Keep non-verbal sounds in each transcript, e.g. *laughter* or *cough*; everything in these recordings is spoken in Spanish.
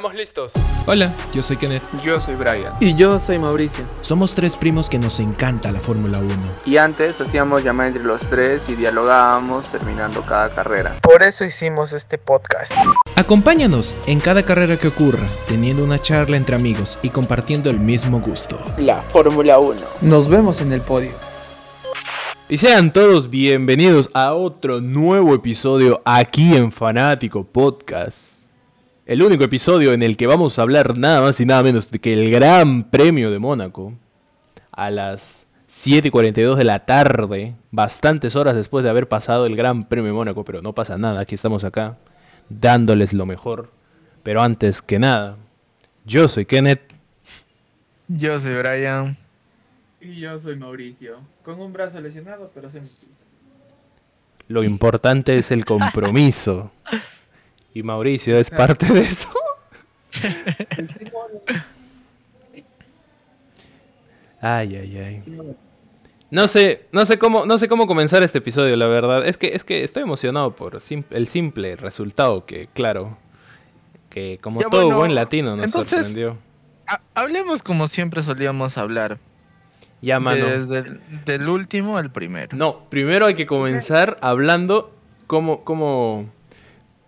Estamos listos. Hola, yo soy Kenneth. Yo soy Brian. Y yo soy Mauricio. Somos tres primos que nos encanta la Fórmula 1. Y antes hacíamos llamada entre los tres y dialogábamos terminando cada carrera. Por eso hicimos este podcast. Acompáñanos en cada carrera que ocurra, teniendo una charla entre amigos y compartiendo el mismo gusto. La Fórmula 1. Nos vemos en el podio. Y sean todos bienvenidos a otro nuevo episodio aquí en Fanático Podcast. El único episodio en el que vamos a hablar nada más y nada menos de que el Gran Premio de Mónaco a las 7:42 de la tarde, bastantes horas después de haber pasado el Gran Premio de Mónaco, pero no pasa nada, aquí estamos acá dándoles lo mejor. Pero antes que nada, yo soy Kenneth. Yo soy Brian. Y yo soy Mauricio. Con un brazo lesionado, pero sin piso. Lo importante es el compromiso. *laughs* Y Mauricio es parte de eso. Ay, ay, ay. No sé, no sé cómo, no sé cómo comenzar este episodio, la verdad. Es que, es que estoy emocionado por sim- el simple resultado que, claro, que como Ya, todo bueno, buen latino nos entonces- sorprendió. Ha- Hablemos como siempre solíamos hablar. Ya, mano. Desde el del último al primero. No, primero hay que comenzar hablando como, como,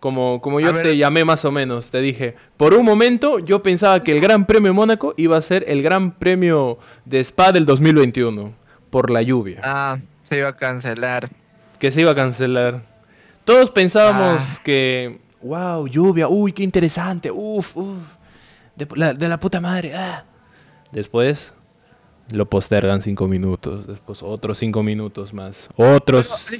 como, como yo A ver. te llamé más o menos. Te dije, por un momento yo pensaba que el Gran Premio de Mónaco iba a ser el Gran Premio de Spa del 2021 por la lluvia, Ah, se iba a cancelar. que se iba a cancelar. Todos pensábamos Ah. que, wow, lluvia, uy, qué interesante, uff, uff, de, la, de la puta madre. ah". Después lo postergan cinco minutos, después otros cinco minutos más, otros... Di-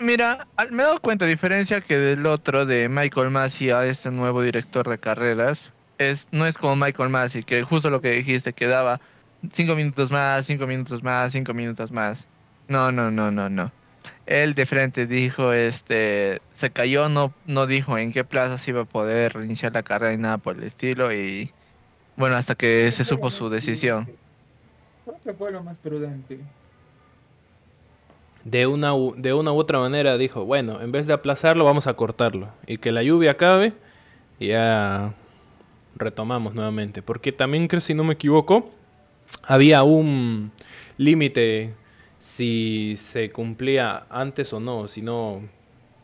mira, me he dado cuenta, diferencia que del otro, de Michael Massey a este nuevo director de carreras, es, no es como Michael Massey, que justo lo que dijiste, que daba cinco minutos más, cinco minutos más, cinco minutos más. No, no, no, no, no. Él de frente dijo, este, se cayó, no, no dijo en qué plaza se iba a poder reiniciar la carrera ni nada por el estilo y bueno, hasta que se supo su decisión. Que fue lo más prudente. de una, u, de una u otra manera dijo, bueno, en vez de aplazarlo, vamos a cortarlo. Y que la lluvia acabe ya retomamos nuevamente. Porque también creo, si no me equivoco, había un límite si se cumplía antes o no. Si no,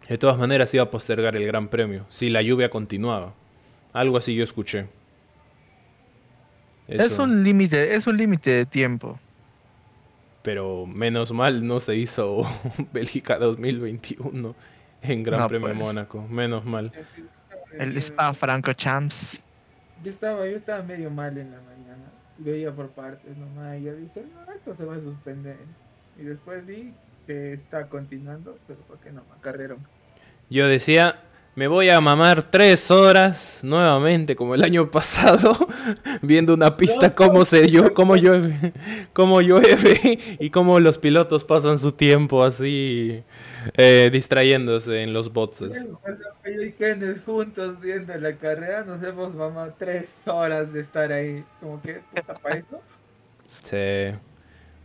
de todas maneras iba a postergar el Gran Premio. Si la lluvia continuaba. Algo así yo escuché. Es un límite, es un límite de tiempo. Pero menos mal no se hizo *laughs* Bélgica 2021 en Gran No, Premio de pues. Mónaco. Menos mal. El Spa Franco Champs. Yo estaba, yo estaba medio mal en la mañana. Veía por partes nomás. Y yo dije, no, esto se va a suspender. Y después vi que está continuando, pero ¿por qué no? Carrerón. Yo decía, me voy a mamar tres horas nuevamente como el año pasado, *laughs* viendo una pista cómo se yo, cómo llueve, cómo llueve y cómo los pilotos pasan su tiempo así eh, distrayéndose en los boxes. Pues, juntos viendo la carrera, nos hemos mamado tres horas de estar ahí. Como que, puta, para eso. Sí.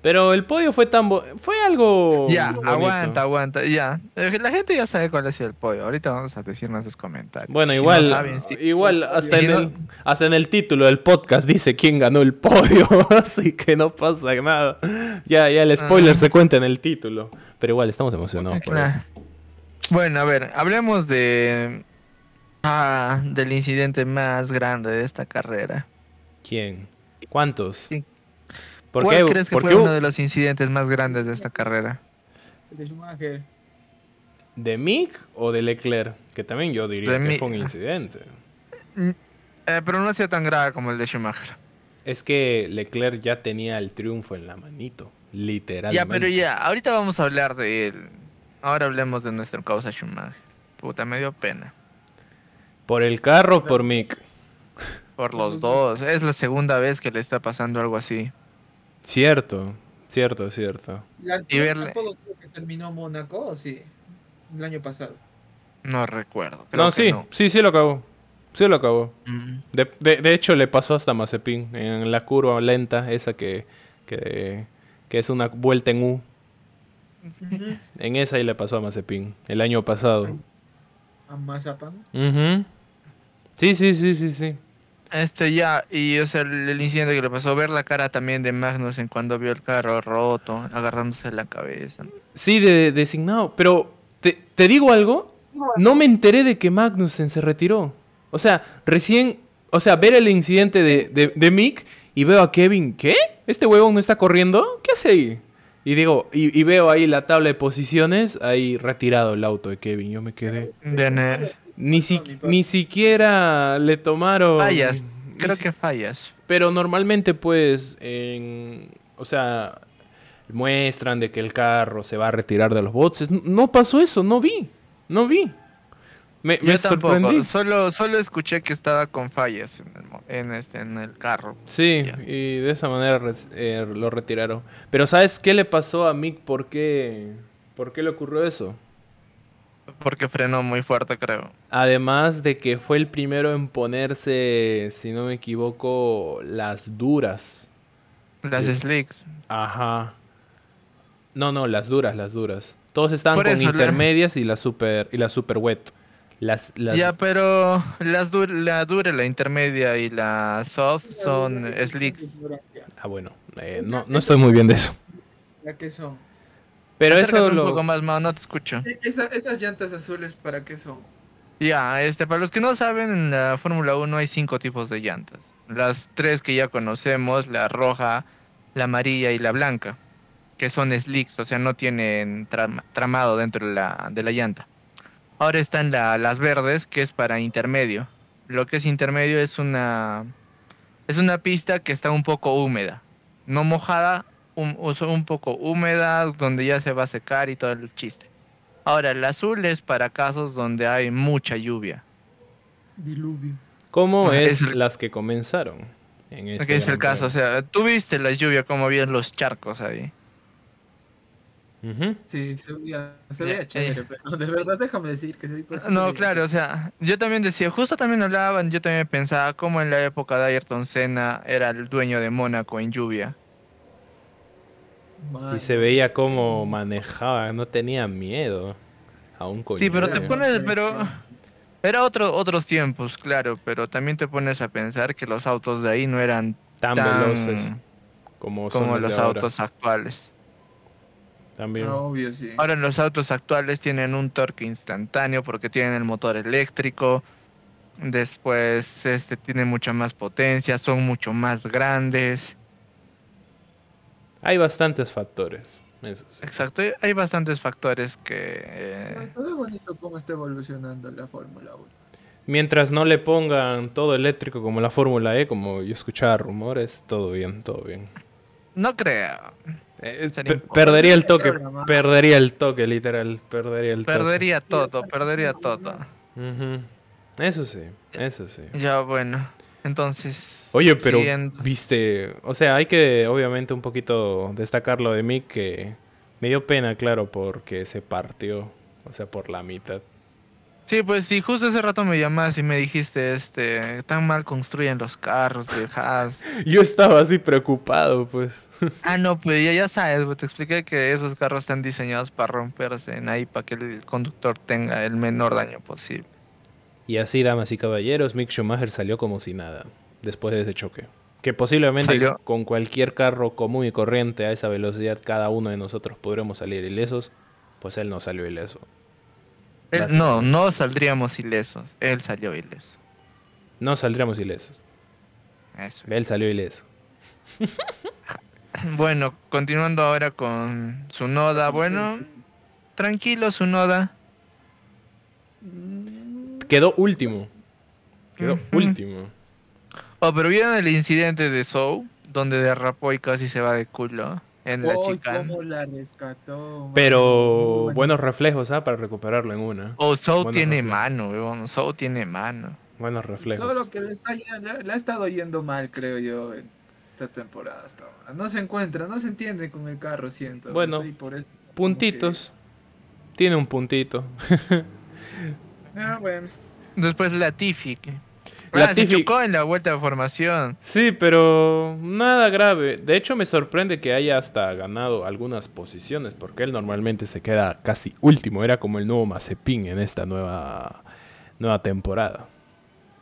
Pero el podio fue tan bo- fue algo Ya, aguanta, aguanta, ya. Eh, La gente ya sabe cuál ha sido el pollo. Ahorita vamos a decir nuestros comentarios. Bueno, Si no igual, saben, igual hasta en, no- el, hasta en el título del podcast dice quién ganó el podio, *laughs* así que no pasa nada. Ya, ya el spoiler Ah. se cuenta en el título, pero igual estamos emocionados por Nah. eso. Bueno, a ver, hablemos de. Ah, del incidente más grande de esta carrera. ¿Quién? ¿Cuántos? Sí. ¿Por ¿Cuál qué? crees que por fue qué uno de los incidentes más grandes de esta carrera? De Schumacher. ¿De Mick o de Leclerc? Que también yo diría De que fue un incidente. Eh, pero no ha sido tan grave como el de Schumacher. Es que Leclerc ya tenía el triunfo en la manito, literalmente. Ya, pero ya, ahorita vamos a hablar de él. Ahora hablemos de nuestro causa Schumacher. Puta, me dio pena. ¿Por el carro o por Mick? Por los dos. Es la segunda vez que le está pasando algo así. Cierto, cierto, cierto. La Y verle- tampoco creo que terminó Mónaco, ¿o sí? El año pasado. No recuerdo. creo No, que sí, no. sí, sí lo acabó. Sí lo acabó. Mm. De, de- de hecho, le pasó hasta Mazepin en la curva lenta, esa que, que, que es una vuelta en U. En esa y le pasó a Mazepin el año pasado. A Mazapan. Ujú. Sí, sí, sí, sí, sí. Este ya, y o sea, el, el incidente que le pasó, ver la cara también de Magnussen cuando vio el carro roto, agarrándose la cabeza. Sí, de, designado. Pero, te, te digo algo, no me enteré de que Magnussen se retiró. O sea, recién, o sea, ver el incidente de, de, de Mick y veo a Kevin, ¿qué? ¿Este huevón no está corriendo? ¿Qué hace ahí? Y digo, y, y veo ahí la tabla de posiciones, ahí retirado el auto de Kevin. Yo me quedé. De ne- Ni, si- ni siquiera le tomaron. fallas, creo si- que fallas. Pero normalmente, pues, en, o sea, muestran de que el carro se va a retirar de los boxes. No pasó eso, no vi, no vi. Me, me Yo tampoco, sorprendí. solo, solo escuché que estaba con fallas en el, en este, en el carro. Sí, Ya. y de esa manera eh, lo retiraron. Pero ¿sabes qué le pasó a Mick? ¿Por qué, ¿Por qué le ocurrió eso? Porque frenó muy fuerte, creo. Además de que fue el primero en ponerse, si no me equivoco, las duras. Las Sí. slicks. Ajá. No, no, las duras, las duras. Todos estaban Por con eso, la- intermedias y la super y la super wet. Las, las... Ya, pero las dur- la dura, la intermedia y la soft son slicks. Ah, bueno, eh, no, no estoy muy bien de eso. ¿Para qué son? Pero Acércate eso un lo... poco más, Mao, no te escucho. Esa- esas llantas azules, ¿para qué son? Ya, este, para los que no saben, en la Fórmula 1 hay cinco tipos de llantas. Las tres que ya conocemos, la roja, la amarilla y la blanca, que son slicks, o sea, no tienen tram- tramado dentro de la, de la llanta. Ahora están la- las verdes, que es para intermedio. Lo que es intermedio es una es una pista que está un poco húmeda, no mojada, un, un poco húmeda, donde ya se va a secar y todo el chiste. Ahora, el azul es para casos donde hay mucha lluvia. Diluvio. ¿Cómo Ajá, es es el- las que comenzaron? En este que es el caso, o sea, tú viste la lluvia, como había los charcos ahí. Sí, se veía, se veía chévere, pero de verdad déjame decir que sí. pues, se No, claro, o sea, yo también decía, justo también hablaban, yo también pensaba como en la época de Ayrton Senna era el dueño de Mónaco en lluvia. Y se veía cómo manejaba, no tenía miedo. Aún con Sí, pero te pones, pero era otro, otros tiempos, claro, pero también te pones a pensar que los autos de ahí no eran tan, tan veloces como, como los, autos actuales. También. Ah, obvio, sí. Ahora los autos actuales tienen un torque instantáneo porque tienen el motor eléctrico. Después este tiene mucha más potencia, son mucho más grandes. Hay bastantes factores. Eso sí. Exacto, hay- bastantes factores que eh, Está muy bonito cómo está evolucionando la Fórmula 1. Mientras no le pongan todo eléctrico como la Fórmula E, como yo escuchaba rumores, todo bien, todo bien. no creo. Eh, perdería el toque, perdería el toque, literal, perdería el toque. Perdería todo, perdería todo. Eso sí, eso sí. Ya bueno, entonces. Oye, pero viste, o sea, hay que obviamente un poquito destacar lo de Mick que me dio pena, claro, porque se partió, o sea, por la mitad. Sí, pues sí, justo ese rato me llamaste y me dijiste, este, tan mal construyen los carros de Haas. *laughs* Yo estaba así preocupado, pues. *laughs* Ah, no, pues ya, ya sabes, pues, te expliqué que esos carros están diseñados para romperse en ahí, para que el conductor tenga el menor daño posible. Y así, damas y caballeros, Mick Schumacher salió como si nada después de ese choque. Que posiblemente Salió- con cualquier carro común y corriente a esa velocidad cada uno de nosotros podremos salir ilesos, pues él no salió ileso. Él- Gracias. no, no saldríamos ilesos. Él salió ileso. No saldríamos ilesos. Eso. Él salió ileso. *laughs* Bueno, continuando ahora con su noda. Bueno, tranquilo, su noda. Quedó último. Quedó último. Oh, pero vieron el incidente de Soul, donde derrapó y casi se va de culo en la rescató. mano. Pero buenos reflejos, ¿ah? Para recuperarlo en una. Oh, Soul tiene reflejos. mano, weón. Soul tiene mano. Buenos reflejos. Solo que le, está yendo- le ha estado yendo mal, creo yo, en esta temporada hasta ahora. No se encuentra, no se entiende con el carro, siento. Bueno, por eso Puntitos. Tiene un puntito. *laughs* Ah, bueno. Después Latifi. Que- Latifi- se chocó en la vuelta de formación. Sí, pero nada grave. De hecho, me sorprende que haya hasta ganado algunas posiciones, porque él normalmente se queda casi último. Era como el nuevo Mazepin en esta nueva, nueva temporada.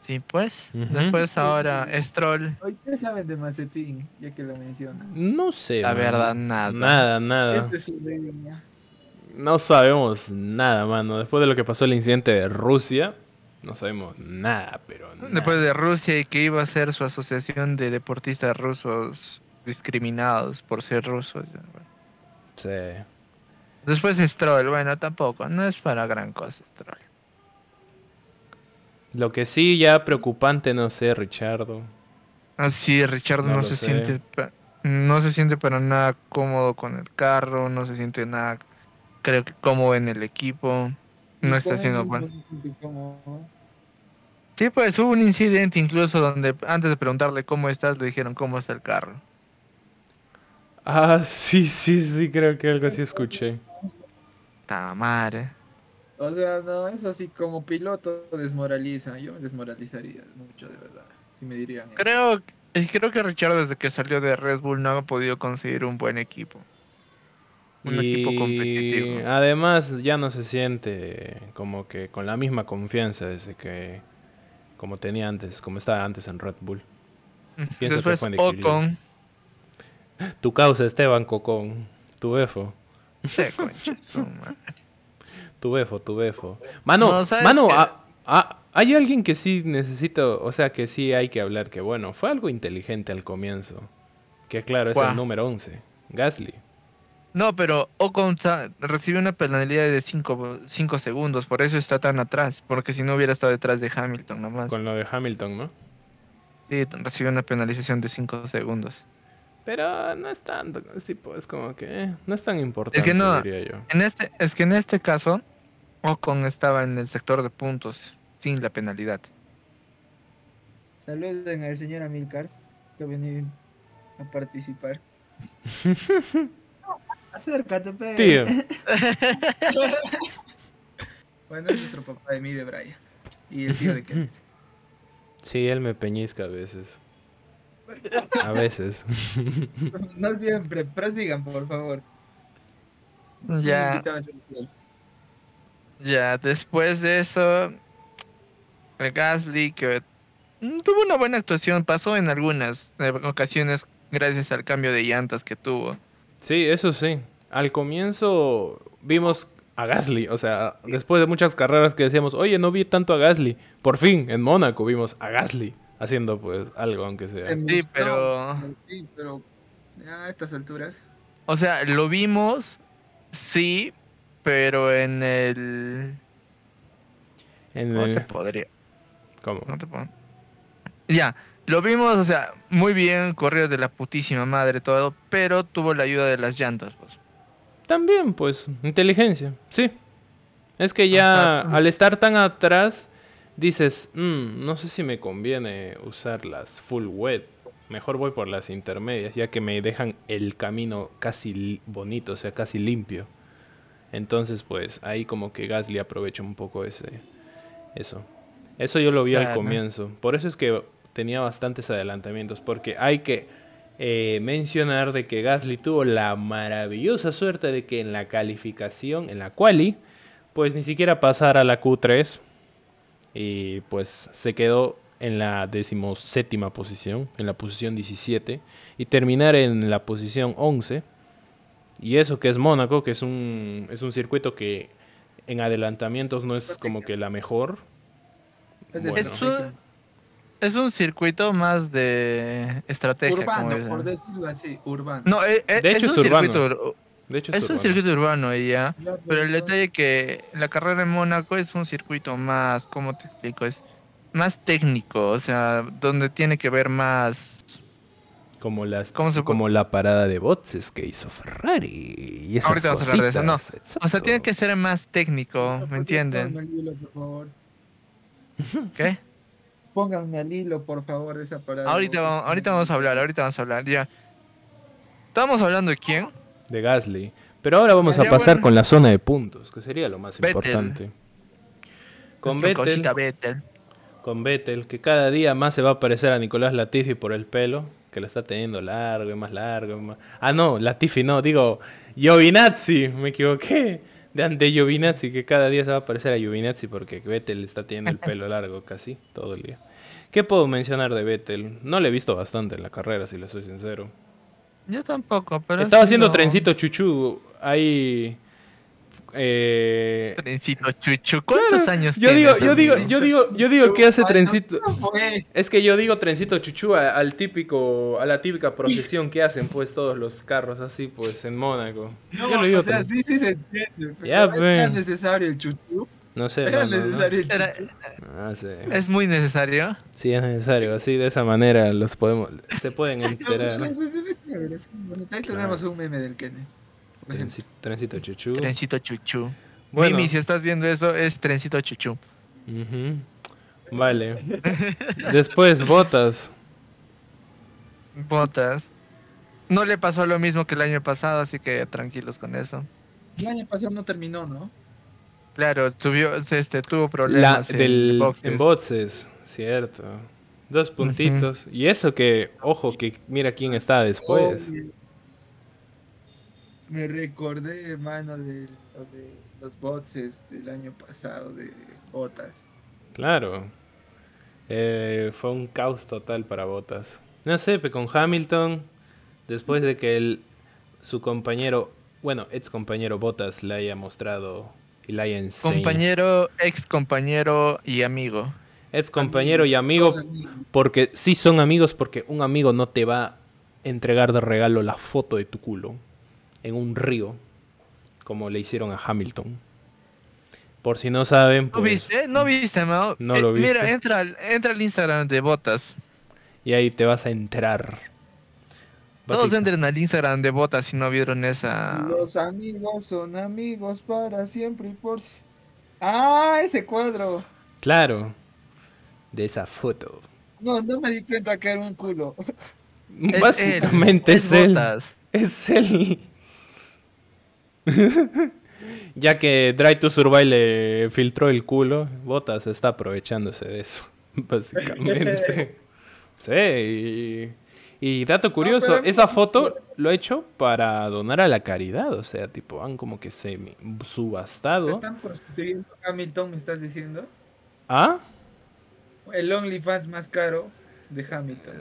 Sí, pues. Después ahora Stroll. ¿qué saben de Mazepin? Ya que lo mencionan. No sé. La verdad, nada. Nada, ¿Qué nada. No sabemos nada, mano. Después de lo que pasó el incidente de Rusia, no sabemos nada, pero nada. Después de Rusia y que iba a ser su asociación de deportistas rusos discriminados por ser rusos. Sí. Después Stroll, bueno, tampoco, no es para gran cosa Stroll. Lo que sí ya preocupante, no sé, Richardo. Así, Richard No no, se sé. siente pa- no se siente para nada cómodo con el carro, no se siente nada creo que cómodo en el equipo. No está ¿Cómo haciendo no bueno. Sí, pues hubo un incidente incluso donde antes de preguntarle cómo estás le dijeron cómo está el carro. Ah, sí, sí, sí, creo que algo así escuché. Ta madre. O sea, no, eso sí, como piloto desmoraliza. Yo me desmoralizaría mucho, de verdad. Si me dirían eso. Creo, eh, creo que Richard desde que salió de Red Bull no ha podido conseguir un buen equipo. Un equipo competitivo. Además, ya no se siente como que con la misma confianza desde que, como tenía antes, como estaba antes en Red Bull. pienso que Después fue en. Ocon. Tu causa, Esteban Cocón. Tu befo. Concha madre. Tu befo, tu befo. Mano, No, ¿sabes mano, hay alguien que sí necesito, o sea, que sí hay que hablar, que bueno, fue algo inteligente al comienzo. Que claro, es el número 11, Gasly. No, pero Ocon recibió una penalidad de 5 segundos, por eso está tan atrás, porque si no hubiera estado detrás de Hamilton nomás. Con lo de Hamilton, ¿no? Sí, recibió una penalización de 5 segundos. Pero no es tanto, es tipo, es como que eh, no es tan importante, no- diría yo. En este, es que en este caso, Ocon estaba en el sector de puntos, sin la penalidad. Saluden al señor Amilcar, que ha venido a participar. *laughs* Acércate, pe. Tío, *laughs* Bueno, es nuestro papá de mí, de Brian. Y el tío de Kenneth. sí, él me peñizca a veces. A veces. *laughs* No siempre, prosigan, por favor. Ya, ya, después de eso, el Gasly, que mm, tuvo una buena actuación, pasó en algunas eh, ocasiones gracias al cambio de llantas que tuvo. Sí, eso sí. Al comienzo vimos a Gasly, o sea, después de muchas carreras que decíamos, oye, no vi tanto a Gasly. Por fin, en Mónaco vimos a Gasly haciendo pues algo, aunque sea. Se Sí, pero- Sí, pero ya a estas alturas. O sea, lo vimos, sí, pero en el... En ¿Cómo el- te podría? ¿Cómo? ¿Cómo te puedo? Ya, lo vimos, o sea, muy bien, corrió de la putísima madre todo, pero tuvo la ayuda de las llantas, pues. También, pues, inteligencia, sí. Es que ya Ajá. al estar tan atrás, dices, "Mm, no sé si me conviene usar las full wet. Mejor voy por las intermedias, ya que me dejan el camino casi bonito, o sea, casi limpio. Entonces, pues, ahí como que Gasly aprovecha un poco ese, eso. Eso yo lo vi al comienzo. Por eso es que tenía bastantes adelantamientos, porque hay que eh, mencionar de que Gasly tuvo la maravillosa suerte de que en la calificación, en la quali, pues ni siquiera pasara a la Q3 y pues se quedó en la decimoséptima posición, en la posición 17 y terminar en la posición 11 y eso que es Mónaco, que es un, es un circuito que en adelantamientos no es como que la mejor. Es Bueno. Es un-. Es circuito más de estrategia. Urbano, es. por decirlo así, urbano. No, eh, eh, De hecho es, es un urbano. circuito, De hecho, es es un urbano. circuito urbano y ya. Ya, Pero el detalle que la carrera en Mónaco es un circuito más, ¿cómo te explico? Es más técnico, o sea, donde tiene que ver más... Como, las, ¿Cómo se como la parada de boxes que hizo Ferrari. Y esas Ahorita vamos a hablar de eso, no. cositas, O sea, tiene exacto. que ser más técnico, ¿me entienden? ¿Qué? Pónganme al hilo, por favor, de esa parada. Ahorita, vamos- ahorita vamos a hablar, ahorita vamos a hablar, ya. ¿Estamos hablando de quién? De Gasly. Pero ahora vamos a pasar bueno. con la zona de puntos, que sería lo más Vettel. importante. Con Vettel, Vettel. con Vettel, que cada día más se va a parecer a Nicolás Latifi por el pelo, que lo está teniendo largo y más largo. y más- Ah, no, Latifi no, digo Giovinazzi, me equivoqué. De, de Giovinazzi, que cada día se va a parecer a Giovinazzi porque Vettel está teniendo el *laughs* pelo largo casi todo el día. ¿Qué puedo mencionar de Vettel? No le he visto bastante en la carrera, si le soy sincero. Yo tampoco, pero. Estaba haciendo trencito chuchu ahí. Eh, Trencito chuchu. ¿Cuántos claro, años yo digo, tienes, yo digo, yo digo, yo digo que hace Ay, no, trencito. no, pues. Es que yo digo trencito chuchu a- al típico, a la típica procesión que hacen pues todos los carros así pues en Mónaco. No, yo lo digo o sea, sí, sí se entiende. Pero Ya, era pues. necesario el chuchu. No sé. Era mano, ¿no? necesario el Era- chuchu. Ah, sí. Es muy necesario. Sí, es necesario. Así de esa manera los podemos, se pueden enterar. No, pues, es. Ahí Claro. tenemos un meme del Kenneth. Trencito chuchu. Trencito chuchu. Bueno. Mimi, si estás viendo eso, es trencito chuchu. Vale. Después, botas. Botas. No le pasó lo mismo que el año pasado, así que tranquilos con eso. El año pasado no terminó, ¿no? Claro, tuvo, este, tuvo La, problemas en del, boxes. en boxes, cierto. Dos puntitos. Y eso que, ojo, que mira quién está después. Me recordé, hermano, de, lo de los boxes del año pasado de botas. Claro. Eh, fue un caos total para Botas. No sé, pero con Hamilton, después de que el, su compañero, bueno, ex compañero Botas le haya mostrado y le haya enseñado. Compañero, ex compañero y amigo. Ex compañero y amigo, amigo. porque sí son amigos, porque un amigo no te va a entregar de regalo la foto de tu culo en un río, como le hicieron a Hamilton. Por si no saben, ¿No pues, viste? ¿No viste, Mao? No Eh, lo Mira, viste. entra, al- entra al Instagram de Botas. y ahí te vas a enterar. Todos entren al Instagram de Botas si no vieron esa. Los amigos son amigos para siempre y por si- Ah, ese cuadro. Claro, de esa foto. No, no me di cuenta que era un culo. *laughs* Básicamente él, es él. Es él. *laughs* ya que Drive to Survive le filtró el culo, Botas está aprovechándose de eso, *laughs* básicamente. *laughs* sí, y, y dato curioso, esa foto lo ha hecho para donar a la caridad, o sea, tipo, han como que se Se subastado. están prostituyendo Hamilton, me estás diciendo. ¿Ah? El OnlyFans más caro de Hamilton.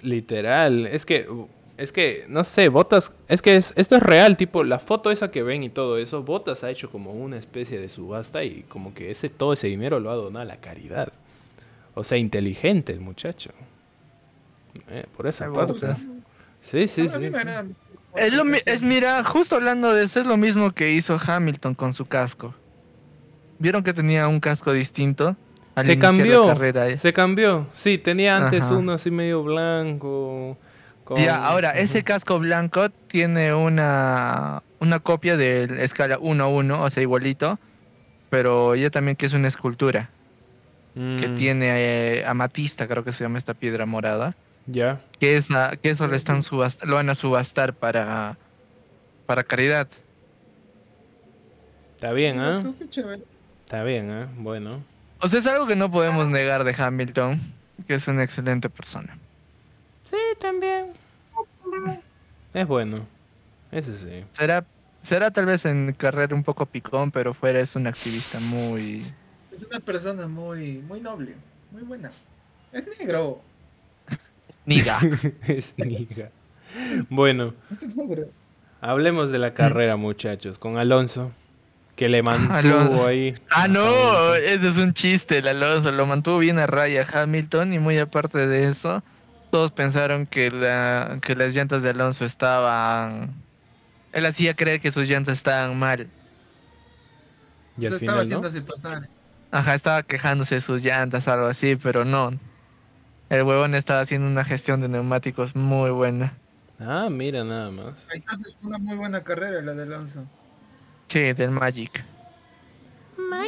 Literal, es que, es que, no sé, Botas, es que es, esto es real, tipo, la foto esa que ven y todo eso, Botas ha hecho como una especie de subasta y como que ese, todo ese dinero lo ha donado a la caridad. O sea, inteligente el muchacho. Eh, por esa Ay, parte. Botas. Sí, sí, sí. Es, lo mi- es, mira, justo hablando de eso, es lo mismo que hizo Hamilton con su casco. ¿Vieron que tenía un casco distinto? al Se iniciar la cambió, carrera? se cambió. Sí, tenía antes Ajá. uno así medio blanco. Con- Ya, ahora, ese casco blanco tiene una, una copia de la escala 1 a 1, o sea, igualito, pero ya también que es una escultura, que Mm, tiene eh, amatista, creo que se llama esta piedra morada, Ya. que, esa, que eso lo, están subast- lo van a subastar para, para caridad. Está bien, ¿ah? Chévere. Está bien, ¿ah? Bueno. O sea, es algo que no podemos negar de Hamilton, que es una excelente persona. Sí, también. Es bueno. Ese sí. Será, será tal vez en carrera un poco picón, pero fuera es un activista muy... Es una persona muy, muy noble, muy buena. Es negro. Niga. *laughs* es niga. Bueno, Es negro. hablemos de la carrera, muchachos. Con Alonso, que le mantuvo *laughs* Alonso. ahí. Ah, a no, ese es un chiste, el Alonso lo mantuvo bien a raya Hamilton y muy aparte de eso, todos pensaron que, la, que las llantas de Alonso estaban... Él hacía creer que sus llantas estaban mal. Y Eso al estaba final, ¿no? haciéndose pasar. Ajá, estaba quejándose de sus llantas, algo así, pero no. El huevón estaba haciendo una gestión de neumáticos muy buena. Ah, mira nada más. Entonces fue una muy buena carrera la de Alonso. Sí, del Magic.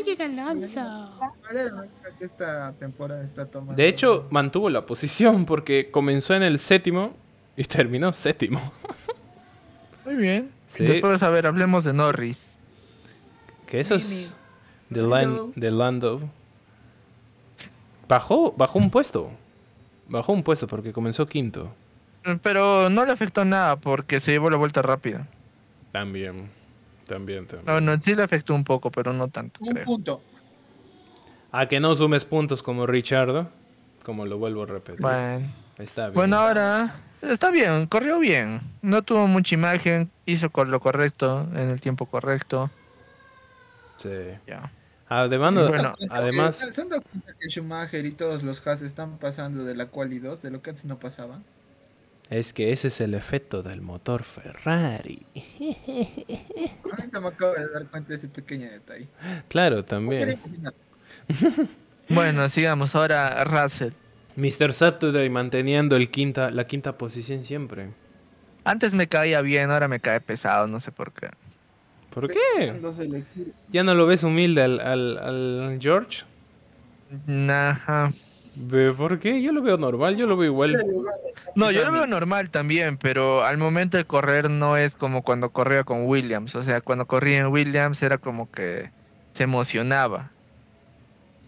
Magic Alonso. Ahora que esta temporada está tomando. De hecho, mantuvo la posición porque comenzó en el séptimo y terminó séptimo. Muy bien. Sí. Después, a ver, hablemos de Norris. Que eso es de, Lan- de Lando. Bajó, bajó un puesto. Bajó un puesto porque comenzó quinto. Pero no le afectó nada porque se llevó la vuelta rápida. También. También, también. No, no, sí le afectó un poco, pero no tanto, Un creo. punto. A que no sumes puntos como Richardo, como lo vuelvo a repetir. Bueno. Está bien. Bueno, ahora está bien, corrió bien. No tuvo mucha imagen, hizo con lo correcto, en el tiempo correcto. Sí. Ya. Además, no- bueno, además ¿Se, han dado cuenta que Schumacher y todos los Haas están pasando de la quali 2, de lo que antes no pasaba? Es que ese es el efecto del motor Ferrari. *laughs* Ahorita me acabo de dar cuenta de ese pequeño detalle. Claro, también. *laughs* Bueno, sigamos. Ahora Russell. Mr. Saturday manteniendo el quinta, la quinta posición siempre. Antes me caía bien, ahora me cae pesado, no sé por qué. ¿Por qué? ¿Ya no lo ves humilde al, al, al George? Ajá. Ve, ¿Por qué? Yo lo veo normal, yo lo veo igual. No, yo lo veo normal también, pero al momento de correr no es como cuando corría con Williams. O sea, cuando corría en Williams era como que se emocionaba.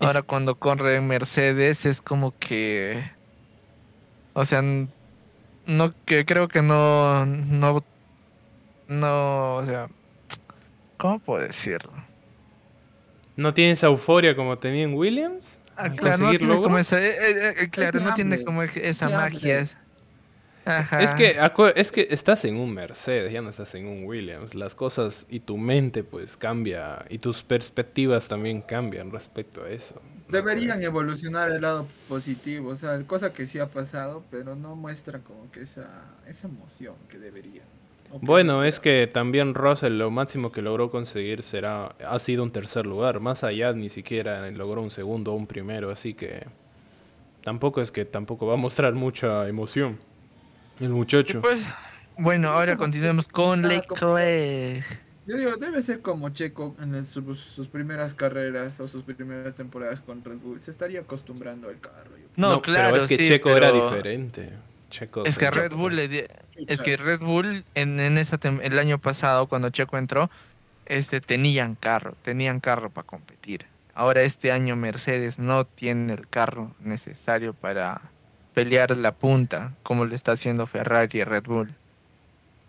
Es- Ahora cuando corre en Mercedes es como que... O sea, no que creo que no... No... No, o sea... ¿Cómo puedo decirlo? ¿No tiene esa euforia como tenía en Williams? Ah, claro, no conseguir tiene como logros? esa, eh, eh, eh, claro, no tiene como esa magia. es- Ajá. Es que, acu- es que estás en un Mercedes, ya no estás en un Williams. Las cosas y tu mente pues cambia y tus perspectivas también cambian respecto a eso. Deberían evolucionar el lado positivo, o sea, cosa que sí ha pasado, pero no muestran como que esa, esa emoción que deberían. Bueno, es que también Russell lo máximo que logró conseguir será ha sido un tercer lugar, más allá ni siquiera logró un segundo o un primero, así que tampoco es que tampoco va a mostrar mucha emoción el muchacho. pues, bueno, ahora continuemos con Leclerc. Yo digo, debe ser como Checo en el- sus, sus primeras carreras o sus primeras temporadas con Red Bull. Se estaría acostumbrando al carro. yo No, claro, pero es que sí, Checo era diferente. Checo Es que Red Bull le di- es que Red Bull en, en esa el año pasado cuando Checo entró, este tenían carro, tenían carro para competir. Ahora este año Mercedes no tiene el carro necesario para pelear la punta como lo está haciendo Ferrari y Red Bull.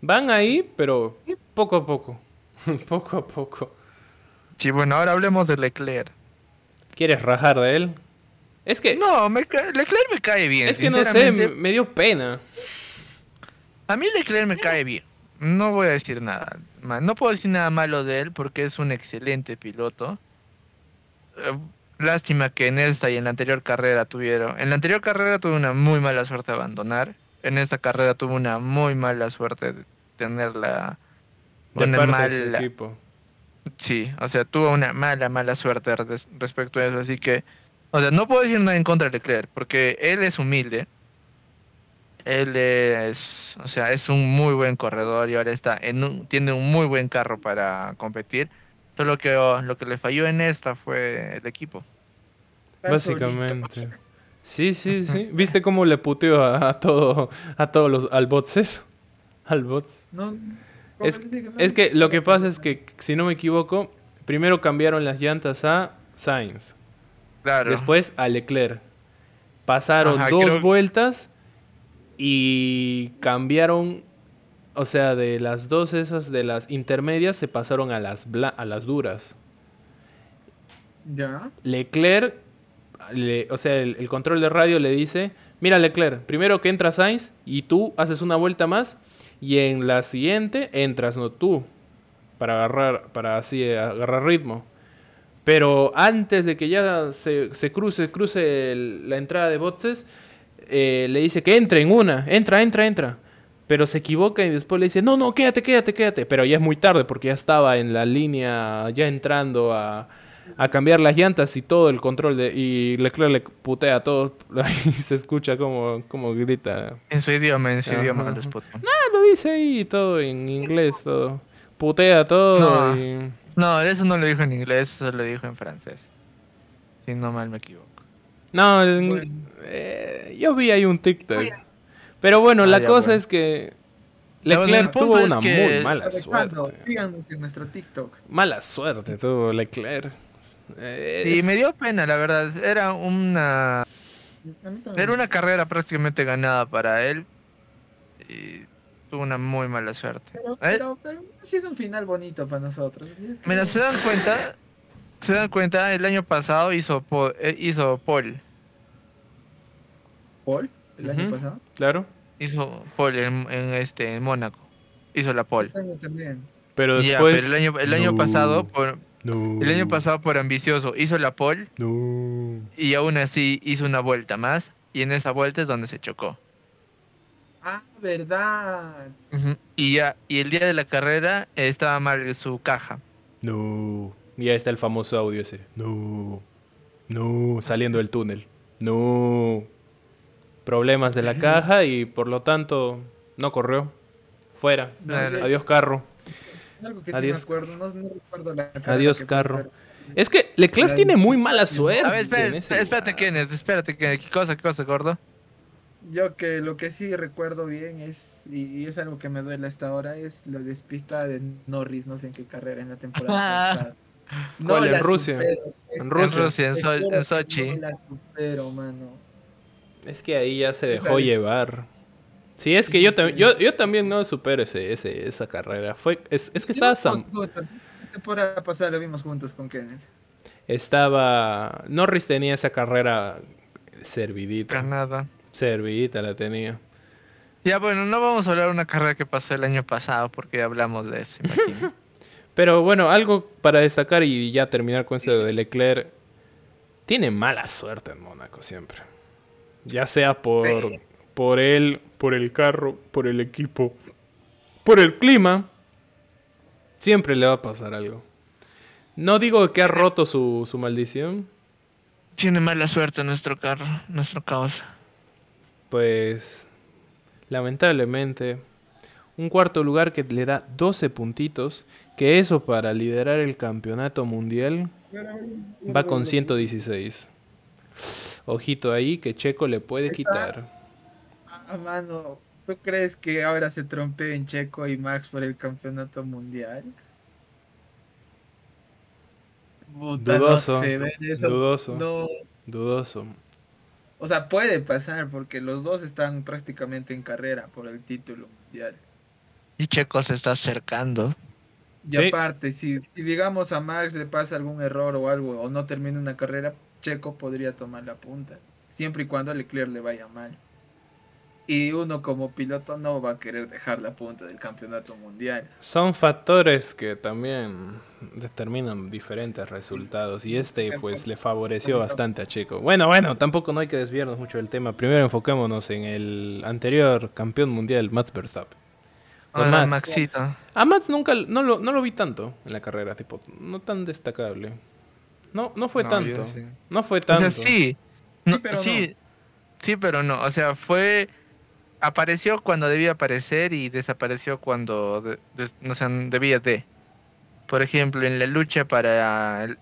Van ahí, pero poco a poco. *laughs* poco a poco. Sí, bueno, ahora hablemos de Leclerc. ¿Quieres rajar de él? Es que, No, me ca- Leclerc me cae bien. es que no sé, me dio pena. A mí Leclerc me cae bien. No voy a decir nada. No puedo decir nada malo de él porque es un excelente piloto. Eh, Lástima que en esta y en la anterior carrera tuvieron. En la anterior carrera tuve una muy mala suerte de abandonar. En esta carrera tuve una muy mala suerte de tener la. De Una parte de su equipo. Sí, o sea, tuvo una mala, mala suerte res- respecto a eso. Así que. O sea, no puedo decir nada en contra de Leclerc porque él es humilde. Él es, o sea, es un muy buen corredor y ahora está en un, tiene un muy buen carro para competir. Solo que oh, lo que le falló en esta fue el equipo. Básicamente. Sí, sí, sí. ¿Viste cómo le puteó a, a todo, a todos los, al bots Al bots. No, Es, es que lo que pasa es que, si no me equivoco, primero cambiaron las llantas a Sainz, Claro. después a Leclerc. Pasaron Ajá, dos creo- vueltas y cambiaron, o sea, de las dos esas de las intermedias se pasaron a las, bla- a las duras. Ya. Leclerc, le- o sea, el, el control de radio le dice, mira Leclerc, primero que entra Sainz y tú haces una vuelta más y en la siguiente entras, no tú, para agarrar, para así agarrar ritmo. Pero antes de que ya se, se cruce, cruce el- la entrada de boxes, eh, le dice que entre en una, entra, entra, entra. Pero se equivoca y después le dice, no, no, quédate, quédate, quédate. Pero ya es muy tarde porque ya estaba en la línea, ya entrando a, a cambiar las llantas y todo el control de... Y Leclerc le putea a todo. *laughs* Ahí se escucha como, como grita. En su idioma, en su Ajá. idioma puteó. Ah, lo dice ahí todo en inglés, todo. Putea todo No. y... No, eso no lo dijo en inglés, eso lo dijo en francés. Si no mal me equivoco. No, eh, yo vi ahí un TikTok. Pero bueno, Ah, la cosa bueno. es que Leclerc tuvo una que- muy mala Alejandro, suerte. síganos en nuestro TikTok. Mala suerte tuvo Leclerc. Eh, Y es- me dio pena, la verdad. Era una. Era una carrera prácticamente ganada para él. Y tuvo una muy mala suerte. Pero, ¿Eh? pero, pero ha sido un final bonito para nosotros. es que- Mira, se dan cuenta, se dan cuenta, el año pasado hizo po- eh, hizo Paul, Paul, el año pasado. Claro. hizo Paul en, en este en Mónaco, hizo la Paul. Este año también. Pero Ya, después. pero el año el año No. pasado por No. el año pasado por ambicioso hizo la Paul No. y aún así hizo una vuelta más y en esa vuelta es donde se chocó. Ah, verdad. Y ya y el día de la carrera eh, estaba mal su caja. No. Y ahí está el famoso audio ese. No. No. Saliendo del túnel. No. Problemas de la *laughs* caja y por lo tanto no corrió. Fuera. Adiós carro. Algo que sí Adiós. me acuerdo, no, no recuerdo la carrera Adiós que fue, carro. Es que Leclerc tiene muy mala suerte. A ver, espérate, espérate. Kenneth, espérate, Kenneth, ¿qué cosa, qué cosa, gordo? Yo que lo que sí recuerdo bien es, y, y es algo que me duele hasta ahora, es la despista de Norris, no sé en qué carrera en la temporada *laughs* pasada. No ¿Cuál, en Rusia? supero, En es- Rusia. En Rusia, en, te So- juro en que Sochi. No la supero, mano. Es que ahí ya se dejó llevar. Sí, es que Sí, yo, sí. también yo, yo también no supero ese, ese, esa carrera. Fue, es, es que Sí, estaba, Sam-. La temporada pasada lo vimos juntos con Kenneth. estaba... Norris tenía esa carrera servidita. Granada. Servidita la tenía. Ya, bueno, no vamos a hablar de una carrera que pasó el año pasado porque ya hablamos de eso, imagino. *laughs* Pero bueno, algo para destacar y ya terminar con esto de Leclerc. Tiene mala suerte en Mónaco siempre. Ya sea por, Sí. por él, por el carro, por el equipo, por el clima. Siempre le va a pasar algo. No digo que ha roto su, su maldición. Tiene mala suerte nuestro carro, nuestro caos. Pues lamentablemente un cuarto lugar que le da 12 puntitos, que eso para liderar el campeonato mundial va con 116. Ojito ahí que Checo le puede quitar. Ah, mano, ¿tú crees que ahora se trompeen Checo y Max por el campeonato mundial? Puta, Dudoso, No sé, dudoso. No, Dudoso. O sea, puede pasar porque los dos están prácticamente en carrera por el título mundial. Y Checo se está acercando. Y Sí. aparte, si, si digamos a Max le pasa algún error o algo o no termina una carrera, Checo podría tomar la punta, siempre y cuando a Leclerc le vaya mal. Y uno como piloto no va a querer dejar la punta del campeonato mundial. Son factores que también determinan diferentes resultados y este pues le favoreció bastante a Checo. Bueno, bueno, tampoco no hay que desviarnos mucho del tema. Primero enfoquémonos en el anterior campeón mundial, Max Verstappen. Con Hola, Max. Maxito. A Max nunca no lo, no lo vi tanto en la carrera, tipo, no tan destacable. No, no fue No, tanto. sí. No fue O tanto. sea, sí. No, pero sí, sí, pero no. O sea, fue. Apareció cuando debía aparecer y desapareció cuando de- de- no sé, debía de. Por ejemplo, en la lucha para el,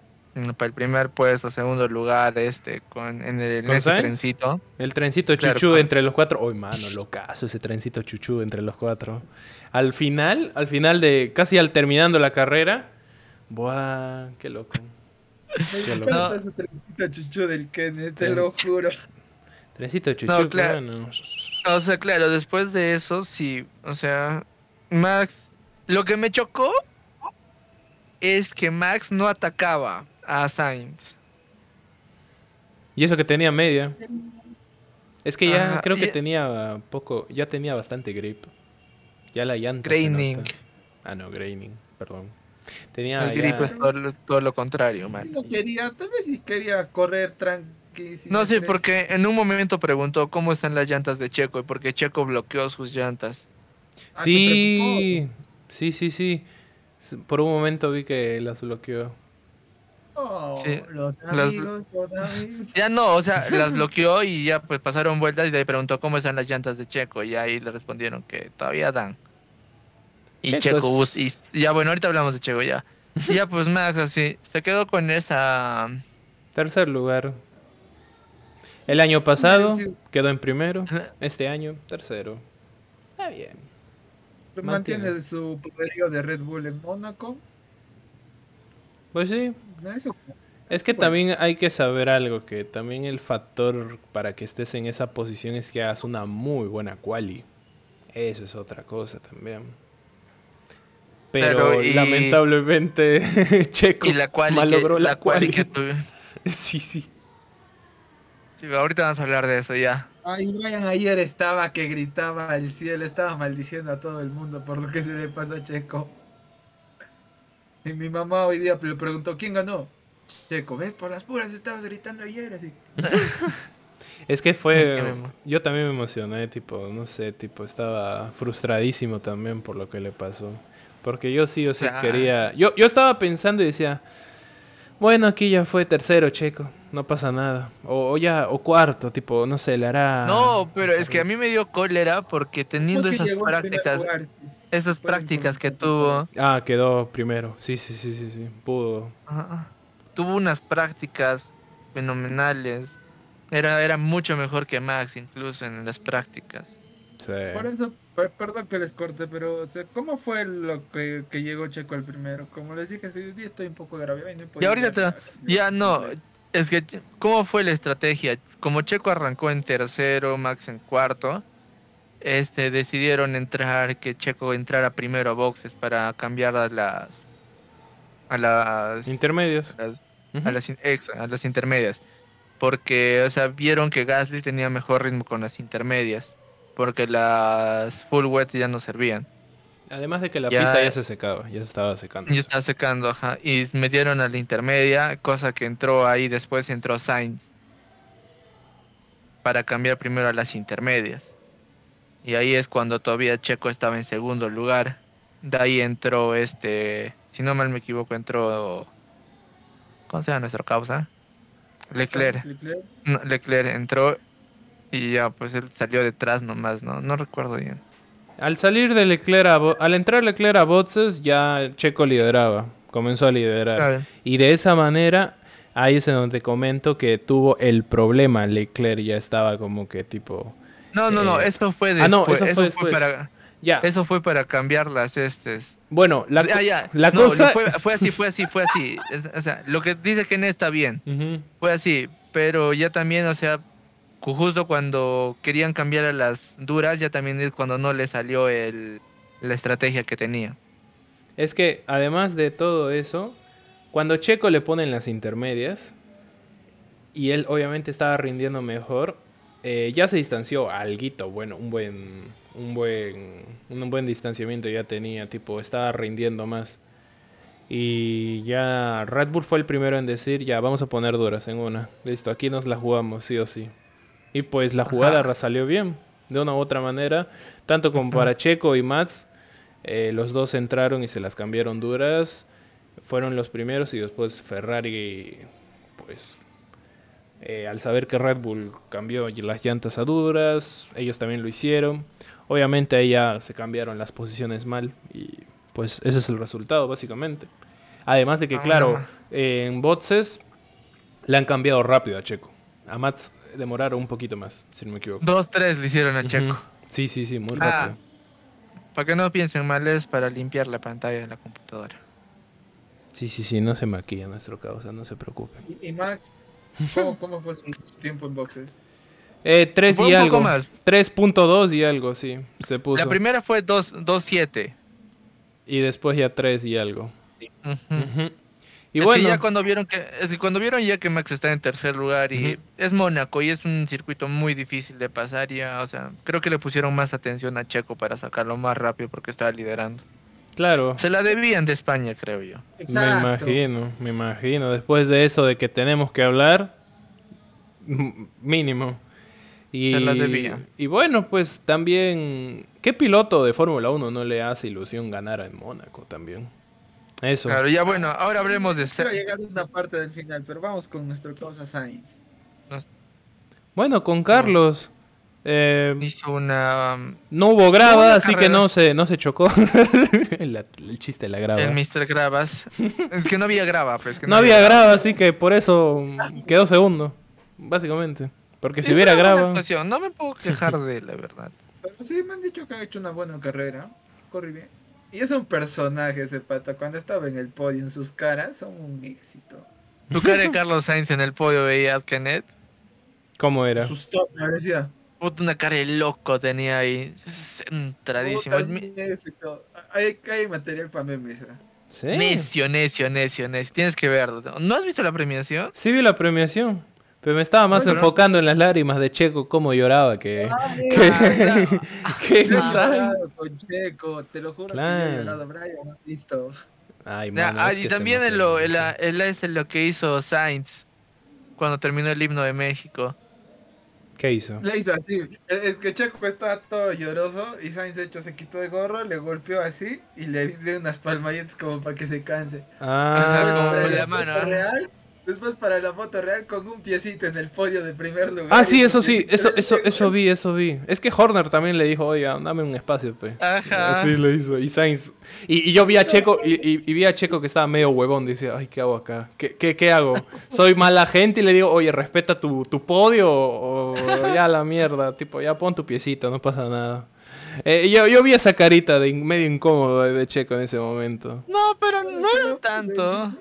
para el primer puesto, segundo lugar, este, con, en, el, en ¿Con ese trencito. El trencito Claro, con- entre los cuatro. Uy, mano, locazo ese trencito chuchú entre los cuatro. Al final, al final de casi al terminando la carrera. Buah, qué loco. *laughs* Qué loco. No. Esa trencita chuchu del Kenneth, te lo juro. Trencito chuchú, No, claro. bueno. O sea, claro, después de eso, sí. O sea, Max. Lo que me chocó es que Max no atacaba a Sainz. Y eso que tenía media. Es que ya Ajá, creo que y- tenía poco, ya tenía bastante grip. Ya la llanta. Graining. Ah, no, graining, perdón. Tenía el grip ya- es todo, lo- todo lo contrario, man. No quería, tal vez sí quería correr No, sí, estrés. porque en un momento preguntó cómo están las llantas de Checo y porque Checo bloqueó sus llantas. Ah, Sí, sí, sí, sí. Por un momento vi que las bloqueó. Oh, Sí, los las- amigos, los amigos. Ya no, o sea, las *laughs* bloqueó y ya pues pasaron vueltas y le preguntó cómo están las llantas de Checo y ahí le respondieron que todavía dan. Y Checo Checo, es- bus- y ya bueno, ahorita hablamos de Checo ya. Y *laughs* ya pues Max así, se quedó con esa... Tercer lugar. El año pasado quedó en primero. Este año, tercero. Está bien. Mantiene Mantiene. su poderío de Red Bull en Mónaco. Pues sí. Eso. Es que Bueno. también hay que saber algo, que también el factor para que estés en esa posición es que hagas una muy buena quali. Eso es otra cosa también. Pero Pero, y- lamentablemente *laughs* Checo Y la cual malogró que, la, la quali quali. que tuve. *laughs* Sí, sí. Sí, ahorita vamos a hablar de eso ya. Ay, Brian ayer estaba que gritaba al cielo, estaba maldiciendo a todo el mundo por lo que se le pasó a Checo. Y mi mamá hoy día le preguntó, ¿quién ganó? Checo, ¿ves? Por las puras estabas gritando ayer, así. *laughs* Es que fue. Es que me emo- Yo también me emocioné, tipo, no sé, tipo, estaba frustradísimo también por lo que le pasó. Porque yo sí o sí quería. Yo, yo estaba pensando y decía. Bueno, aquí ya fue tercero, Checo. No pasa nada. O, o ya, o cuarto, tipo, no sé, le hará. No, pero es que a mí me dio cólera porque teniendo Porque esas prácticas, esas prácticas que tuvo, Ah, quedó primero. Sí, sí, sí, sí, sí. Pudo. ajá, tuvo unas prácticas fenomenales. Era, era mucho mejor que Max incluso en las prácticas. Sí. Por eso, perdón que les corte, pero o sea, ¿cómo fue lo que, que llegó Checo al primero? Como les dije, hoy día estoy un poco y no podido ahorita ver te- Ya no, es que, ¿cómo fue la estrategia? Como Checo arrancó en tercero, Max en cuarto, este, decidieron entrar, que Checo entrara primero a boxes para cambiar a las... A las... Intermedios. a las- Ujú. a las, in- ex- a las intermedias. Porque, o sea, vieron que Gasly tenía mejor ritmo con las intermedias. Porque las full wet ya no servían. Además de que la Ya- pista ya se secaba, ya se estaba secando. Y estaba secando, ajá. Y metieron a la intermedia, cosa que entró ahí, después entró Sainz. Para cambiar primero a las intermedias. Y ahí es cuando todavía Checo estaba en segundo lugar. De ahí entró este, si no mal me equivoco, entró... ¿Cómo se llama nuestro causa? Leclerc. Leclerc. No, Leclerc entró y ya, pues él salió detrás nomás, ¿no? No recuerdo bien. Al salir de Leclerc a al entrar Leclerc a boxes, ya Checo lideraba, comenzó a liderar. Claro. Y de esa manera, ahí es en donde comento que tuvo el problema. Leclerc ya estaba como que tipo. No, no, no, Eh, eso fue ah, después. no, eso eso, fue fue después. para, Ya. eso fue para cambiar las estes. Bueno, la, Ah, ya. la No, cosa. fue, fue así, fue así, fue así. Es- o sea, lo que dice no está bien, *laughs* Ujú. fue así. Pero ya también, o sea, justo cuando querían cambiar a las duras, ya también es cuando no le salió el, la estrategia que tenía. Es que además de todo eso, cuando Checo le ponen las intermedias y él obviamente estaba rindiendo mejor, eh, ya se distanció alguito, bueno, un buen, un buen, un buen distanciamiento ya tenía, tipo, estaba rindiendo más. Y ya Red Bull fue el primero en decir, ya vamos a poner duras en una. Listo, aquí nos la jugamos, sí o sí. Y pues la jugada Ajá. salió bien, de una u otra manera, tanto como para Checo y Mats. Eh, los dos entraron y se las cambiaron duras. Fueron los primeros y después Ferrari, pues, eh, al saber que Red Bull cambió las llantas a duras, ellos también lo hicieron. Obviamente ahí ya se cambiaron las posiciones mal y pues ese es el resultado básicamente. Además de que, Ah, claro, eh, en boxes le han cambiado rápido a Checo. A Mats demoraron un poquito más, si no me equivoco. Dos, tres le hicieron a Checo. Sí, sí, sí, muy Ah, rápido. Para que no piensen mal, es para limpiar la pantalla de la computadora. Sí, sí, sí, no se maquilla nuestro causa, no se preocupen. Y, Max, ¿cómo, *laughs* cómo fue su, tiempo en boxes? Eh, 3 Fue y un algo. poco más. 3.2 y algo, sí, se puso. La primera fue 2.7. Y después ya 3 y algo. Ujú. Ujú. Y bueno, ya cuando vieron que es que cuando vieron ya que Max está en tercer lugar y es Mónaco y es un circuito muy difícil de pasar ya, o sea, creo que le pusieron más atención a Checo para sacarlo más rápido porque estaba liderando. claro, Se la debían de España, creo yo. me imagino, me imagino. Después de eso de que tenemos que hablar, mínimo. Y, Se la debían. y bueno, pues también, ¿qué piloto de Fórmula 1 no le hace ilusión ganar en Mónaco también? Eso. Claro, ya bueno, ahora hablemos de Quiero Ser- llegar a una parte del final, pero vamos con nuestro causa Sainz. Bueno, con Carlos. eh, hizo una um, no hubo grava, Una así que no se, no se chocó. *laughs* El chiste de la grava. el Mr. Gravas. es que no había grava, pues que *laughs* No había grava, así que por eso mm, quedó segundo, básicamente. Porque si Es hubiera grava... No me puedo quejar de él, la verdad. Pero sí, me han dicho que ha hecho una buena carrera. Corre bien. Y es un personaje ese pato. Cuando estaba en el podio, en sus caras, son un éxito. Tu cara de Carlos Sainz en el podio veías, Kenneth. ¿Cómo era? Sus top, me decía. Puta, una cara de loco tenía ahí. Centradísimo. Es. Hay, hay material para memes. ¿eh? ¿Sí? Necio, necio, necio, necio. Tienes que verlo. ¿No has visto la premiación? Sí vi la premiación. Pero me estaba más Bueno, enfocando en las lágrimas de Checo, cómo lloraba que... Ah, *laughs* que, *laughs* que no saben. llorado con Checo, te lo juro que yo Claro. he llorado, Brian, ¿no? Listo. Ay, Ya, mano, ah, es y que también en lo, en la- en la- este, lo que hizo Sainz cuando terminó el himno de México. ¿Qué hizo? Le hizo así. Es es que Checo estaba todo lloroso y Sainz de hecho se quitó el gorro, le golpeó así y le dio unas palmalletas como para que se canse. Ah, para la la mano, ¿ah? real, después para la foto real con un piecito en el podio de primer lugar. ah, sí, eso sí, eso, eso, eso vi, eso vi. Es que Horner también le dijo, oye, dame un espacio, pe. Ajá. Sí, lo hizo. Y Sainz. Y, y yo vi a Checo, y, y- y vi a Checo que estaba medio huevón. Dice, ay, ¿qué hago acá? ¿Qué, qué, qué hago? ¿Soy mala gente? Y le digo, oye, respeta tu, tu podio. O ya la mierda. Tipo, ya pon tu piecito, no pasa nada. Eh, yo, yo vi esa carita de medio incómodo de, de Checo en ese momento. No, pero no era tanto.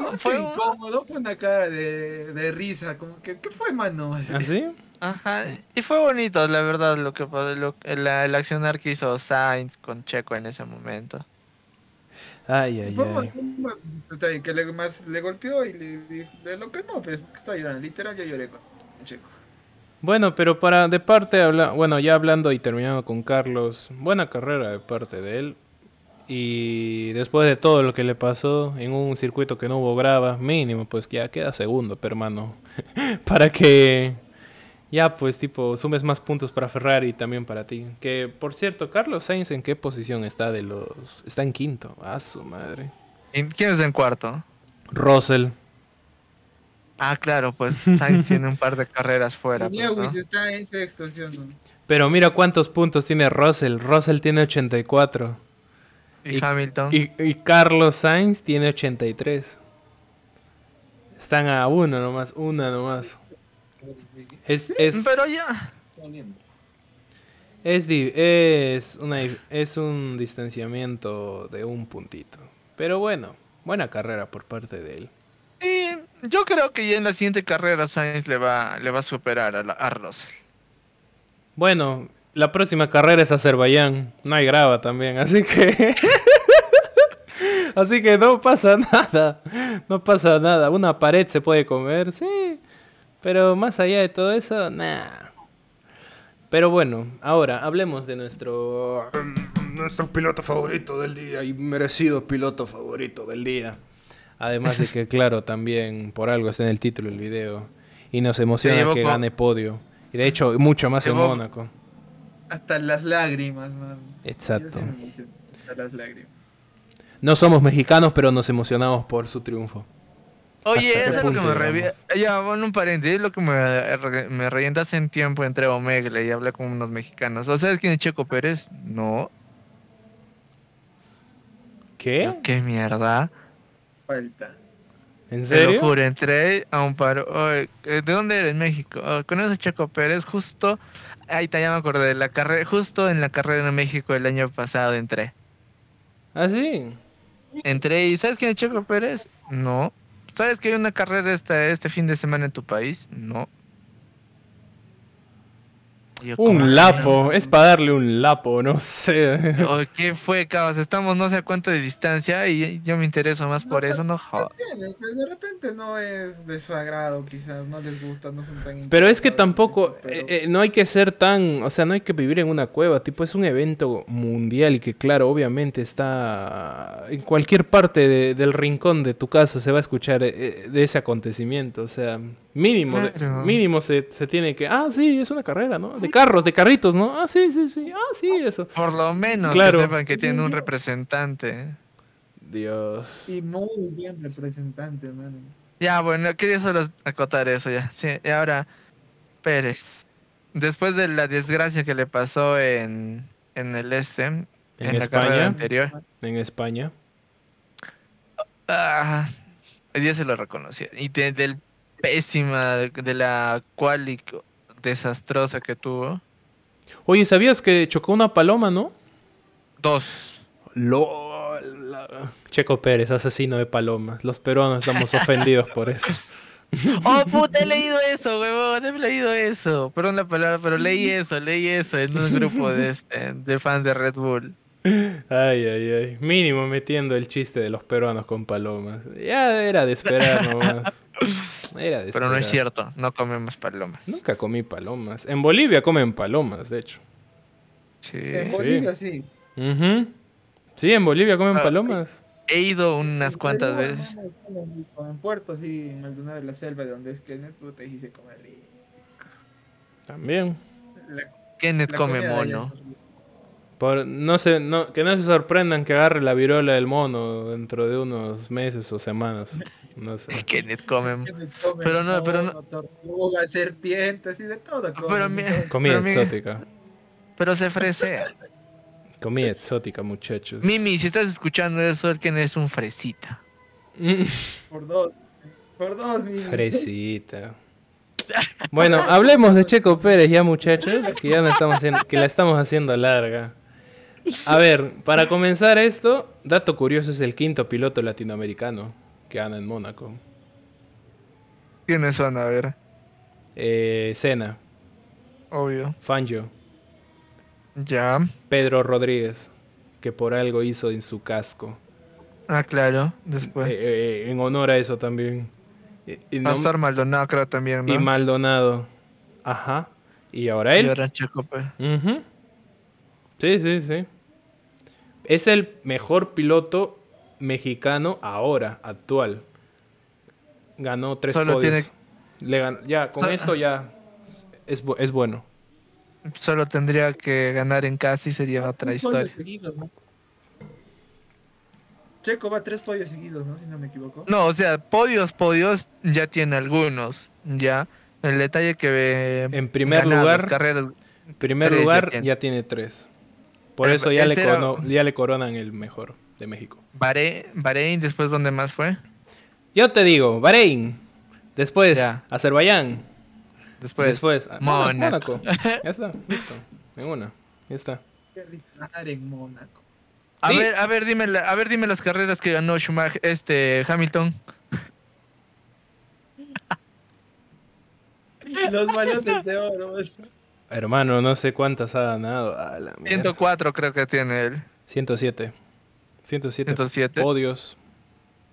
Más Fue que incómodo, fue una cara de, de risa, como que, ¿qué fue, mano? ¿Así? Ajá. Y fue bonito, la verdad, lo que lo- el, el accionar que hizo Sainz con Checo en ese momento. Ay, ay, Fue ay. que le, más le golpeó y le, le, le lo pues, porque estaba llorando. Literal, yo lloré con Checo. Bueno, pero para de parte habla, bueno, ya hablando y terminando con Carlos, buena carrera de parte de él. Y después de todo lo que le pasó en un circuito que no hubo grava, mínimo, pues ya queda segundo, pero hermano. *laughs* para que ya pues tipo sumes más puntos para Ferrari y también para ti. Que por cierto, Carlos Sainz en qué posición está de los está en quinto. A su madre. ¿Y quién es en cuarto? Russell. Ah, claro, pues Sainz tiene un par de carreras fuera. Pues, ¿no? Está en sexto, ¿sí o no? Pero mira cuántos puntos tiene Russell. Russell tiene 84. Y, y- Hamilton. Y, y Carlos Sainz tiene 83. Están a uno nomás, una nomás. Es, es, Pero ya. es, es, una, es un distanciamiento de un puntito. Pero bueno, buena carrera por parte de él. Y yo creo que ya en la siguiente carrera Sainz le va, le va a superar a, la- a Russell. Bueno, la próxima carrera es Azerbaiyán. No hay grava también, así que... *laughs* así que no pasa nada. No pasa nada. Una pared se puede comer, sí. Pero más allá de todo eso, nada. Pero bueno, ahora hablemos de nuestro... Nuestro piloto favorito del día y merecido piloto favorito del día. Además de que, claro, también por algo está en el título del video. Y nos emociona que gane podio. Y de hecho, mucho más en Mónaco. Hasta las lágrimas, man. Exacto. Hasta las lágrimas. No somos mexicanos, pero nos emocionamos por su triunfo. Oye, ¿Hasta qué eso es lo que me revienta. Ya, bueno, un paréntesis. Es lo que me, re- me revienta hace un tiempo entre Omegle y hablé con unos mexicanos. ¿O sabes quién es Checo Pérez? No. ¿Qué? ¿Qué mierda? Falta. ¿En Te lo serio? juro, entré a un paro. Oye, ¿De dónde eres? México. Oh, ¿Conoces a Checo Pérez? Justo. Ahí está, ya me acordé. de La carrera, justo en la carrera en México el año pasado entré. ¿Ah, sí? Entré y ¿sabes quién es Checo Pérez? No. ¿Sabes que hay una carrera esta, este fin de semana en tu país? No. Y yo, ¿cómo Un lapo. no? Es para darle un lapo, no sé. O, ¿Qué fue, cabas? Estamos no sé a cuánto de distancia y yo me intereso más por eso, no jodas. Pues de repente no es de su agrado, quizás no les gusta, no son tan Pero es que tampoco, esto, pero- eh, eh, no hay que ser tan, o sea, no hay que vivir en una cueva, tipo, es un evento mundial y que claro, obviamente está en cualquier parte de- del rincón de tu casa se va a escuchar eh, de ese acontecimiento, o sea, mínimo, de- mínimo se, se tiene que, ah, sí, es una carrera, ¿no? De carros, de carritos, ¿no? Ah, sí, sí, sí, ah, sí, eso. Por lo menos Claro. que sepan que tienen un representante. Dios. Y muy bien representante, mano. Ya, bueno, quería solo acotar eso ya. Sí, y ahora, Pérez. Después de la desgracia que le pasó en, en el este, en, En la carrera España, anterior, en España. ah, ya se lo reconocía. Y de, del pésima, de la quali desastrosa que tuvo. Oye, ¿sabías que chocó una paloma, no? Dos. LOL. Checo Pérez, asesino de palomas. Los peruanos estamos ofendidos por eso. *laughs* Oh, puta, he leído eso, huevón, he leído eso. Perdón la palabra, pero leí eso, leí eso en un grupo de, este, de fans de Red Bull. Ay, ay, ay. Mínimo metiendo el chiste de los peruanos con palomas. Ya era de esperar *laughs* nomás. Era de Pero no es esperar. cierto, no comemos palomas. Nunca comí palomas. En Bolivia comen palomas, de hecho. Sí. En Sí. Bolivia sí. Ujú. Sí, en Bolivia comen Ah, palomas. He ido unas cuantas veces. En Puerto, sí, en Maldonado de la Selva, de donde es Kenneth, puta, y se come rico. También. La, Kenneth la come mono. Por, no se, no, que no se sorprendan que agarre la viruela del mono dentro de unos meses o semanas. No sé. *laughs* Kenneth come. Kenneth come Pero no, pero no- tortuga, serpientes y de todo. come, Pero mi- Comida Pero mi- exótica. Pero se fresea. *laughs* Comida exótica, muchachos. Mimi, si estás escuchando eso, el Kenneth es un fresita. *laughs* Por dos. Por dos, mi. Fresita. Bueno, hablemos de Checo Pérez ya, muchachos, que ya no estamos haciendo, que la estamos haciendo larga. A ver, para comenzar esto, dato curioso es el quinto piloto latinoamericano que gana en Mónaco. ¿Quiénes son? A ver, Eh, Senna, obvio. Fangio, Ya. Pedro Rodríguez, que por algo hizo en su casco. Ah, claro. Después. Eh, eh, en honor a eso también. Y, no- Maldonado creo también, ¿no? y Maldonado. Ajá. Y ahora él. Y ahora Checo. Sí, sí, sí. Es el mejor piloto mexicano ahora, actual. Ganó tres Solo podios. tiene- Le gan- Ya, con esto ya es, bu- es bueno. Solo tendría que ganar en casa y sería otra Tres podios historia. seguidos, ¿no? Checo va tres podios seguidos, ¿no? Si no me equivoco. No, o sea, podios, podios, ya tiene algunos. Ya. El detalle que ve. En primer lugar- carreras. En primer ya lugar, tiene. ya tiene tres. Por Eh, eso ya le, cono- ya le coronan el mejor de México. Bahrein, Bahrein, después, ¿dónde más fue? Yo te digo, Bahrein. Después, Ya. Azerbaiyán. Después. Después, ah, Mónaco. Mónaco. *laughs* Ya está, listo. En una. Ya está. En Mónaco. A Sí. ver, a ver, dime, la- a ver, dime las carreras que ganó Schumacher, este, Hamilton. *laughs* Los balones de oro. Hermano, no sé cuántas ha ganado. A la mierda. 104 creo que tiene él. 107. 107 107. podios.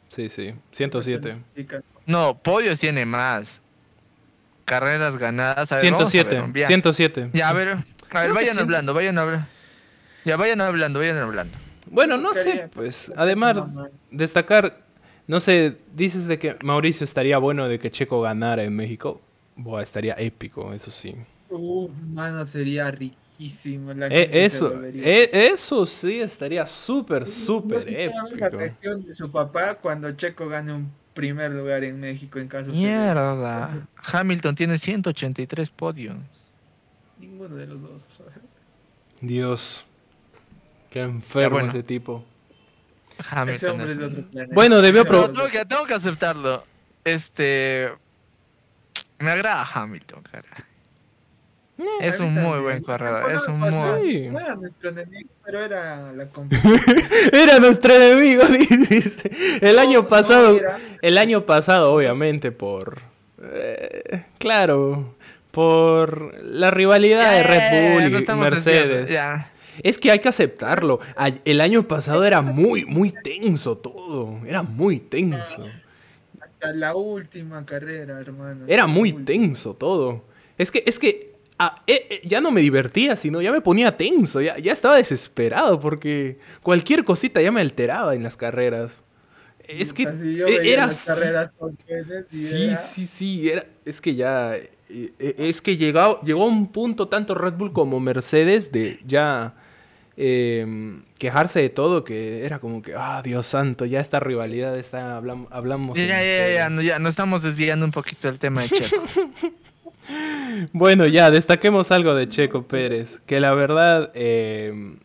Sí, sí. 107. Chicas, No, podios tiene más. Carreras ganadas. A ver, vamos a 107. ver, ya. 107. Ya, a ver, a ver, Creo vayan hablando, vayan hablando. Ya, vayan hablando, vayan hablando. Bueno, no sé, pues. Además, destacar. No sé, dices de que Mauricio estaría bueno de que Checo ganara en México. Buah, estaría épico, eso sí. Uf, mano, sería riquísimo. la Eh, eso, eh, eso sí estaría súper, súper ¿No viste la épico. reacción de su papá cuando Checo gane un primer lugar en México en caso? Mierda. Hamilton tiene 183 podios. Ninguno de los dos. Dios. Qué enfermo bueno. ese tipo. Ese Hamilton. hombre es- de otro planeta. Bueno, debió Ese pro- hombre Tengo que, tengo que aceptarlo. Este. Me agrada Hamilton, cara. Es A mí un muy también. buen corredor. Es un muy. Sí. No era nuestro enemigo, pero era la. *laughs* Era nuestro enemigo, *laughs* dice. El año pasado, no el año pasado, obviamente, por, eh, claro, por la rivalidad de Red Bull Eh, y no estamos Mercedes. Es que hay que aceptarlo. El año pasado era muy, muy tenso todo. Era muy tenso. Hasta la última carrera, hermano. Era muy tenso todo. Es que, es que ah, eh, eh, ya no me divertía, sino ya me ponía tenso. Ya, ya estaba desesperado porque cualquier cosita ya me alteraba en las carreras. Es que Así yo eh, veía era las así. carreras con Kenneth y Sí, era- sí, sí. Era, es que ya. eh, eh, Es que llegó, llegó a un punto tanto Red Bull como Mercedes de ya eh, quejarse de todo que era como que, ah, Dios santo, ya esta rivalidad está, hablamos, hablamos Ya, ya, ya, serio". ya, no, ya, nos estamos desviando un poquito del tema de Checo. *laughs* Bueno, ya, destaquemos algo de Checo Pérez, que la verdad... eh,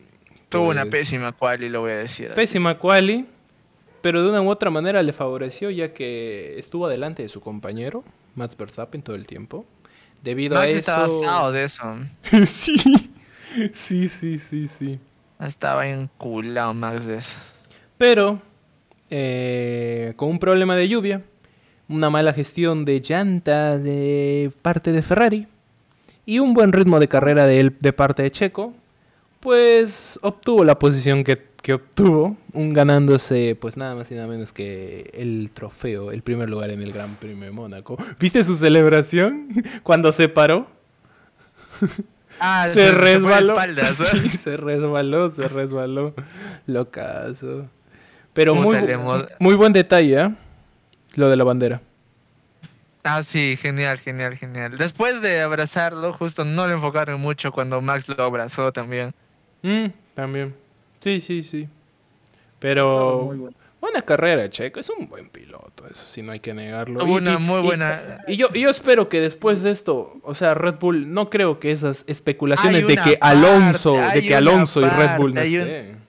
Tuvo una pues, pésima quali, lo voy a decir. así. Pésima quali, pero de una u otra manera le favoreció ya que estuvo adelante de su compañero, Max Verstappen, todo el tiempo. Debido No, a eso... estaba asado de eso. *laughs* sí, sí, sí, sí, sí. Estaba enculado Max de eso. Pero, eh, con un problema de lluvia, una mala gestión de llantas de parte de Ferrari y un buen ritmo de carrera de él de parte de Checo, pues obtuvo la posición que, que obtuvo, un ganándose pues nada más y nada menos que el trofeo, el primer lugar en el Gran Premio de Mónaco. ¿Viste su celebración *laughs* cuando se paró? *laughs* Ah, se resbaló. espaldas, *laughs* ¿no? Sí, se resbaló, se resbaló. Locazo. Pero muy, Puta, muy buen detalle, ¿ah? Lo de la bandera. Ah, sí, genial, genial, genial. Después de abrazarlo, justo no le enfocaron mucho cuando Max lo abrazó también. Mm, también. Sí, sí, sí. Pero muy bueno. buena carrera, Checo. Es un buen piloto, eso sí, no hay que negarlo. Y- una y- muy y- buena- Y, yo, y yo espero que después de esto, o sea, Red Bull, no creo que esas especulaciones de que Alonso, de que Alonso y Red Bull no un- estén.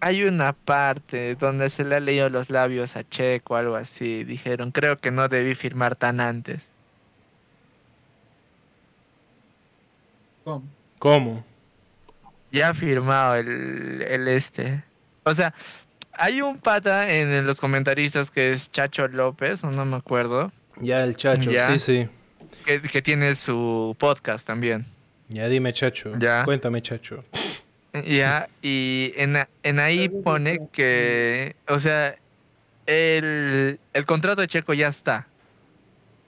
Hay una parte donde se le ha leído los labios a Checo, algo así. Dijeron, creo que no debí firmar tan antes. ¿Cómo? ¿Cómo? Ya ha firmado el, el este. O sea, hay un pata en los comentaristas que es Chacho López, o no me acuerdo, Ya el chacho, Ya. sí, sí. que, que tiene su podcast también. Ya dime, chacho. Ya. Cuéntame, chacho. Ya, y en, en ahí pone que, o sea, el, el contrato de Checo ya está.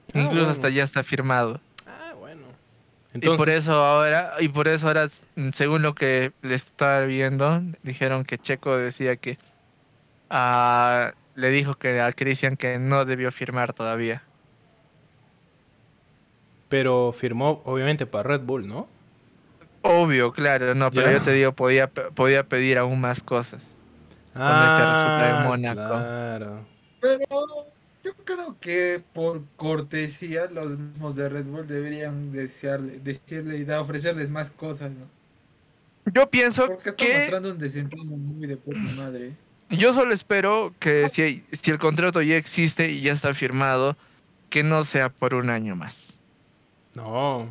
Ah, Incluso bueno. hasta ya está firmado. Ah, bueno. y por eso ahora, y por eso ahora, según lo que le estaba viendo, dijeron que Checo decía que ah, le dijo que a Christian que no debió firmar todavía. Pero firmó, obviamente, para Red Bull, ¿no? Obvio, claro, no, pero yo te digo, podía, podía pedir aún más cosas. Este en Mónaco. Claro. Pero yo creo que por cortesía los mismos de Red Bull deberían desearle, decirle y da- ofrecerles más cosas, ¿no? Yo pienso Porque está que mostrando un desempeño muy de puta madre. Yo solo espero que si, si el contrato ya existe y ya está firmado, que no sea por un año más. No.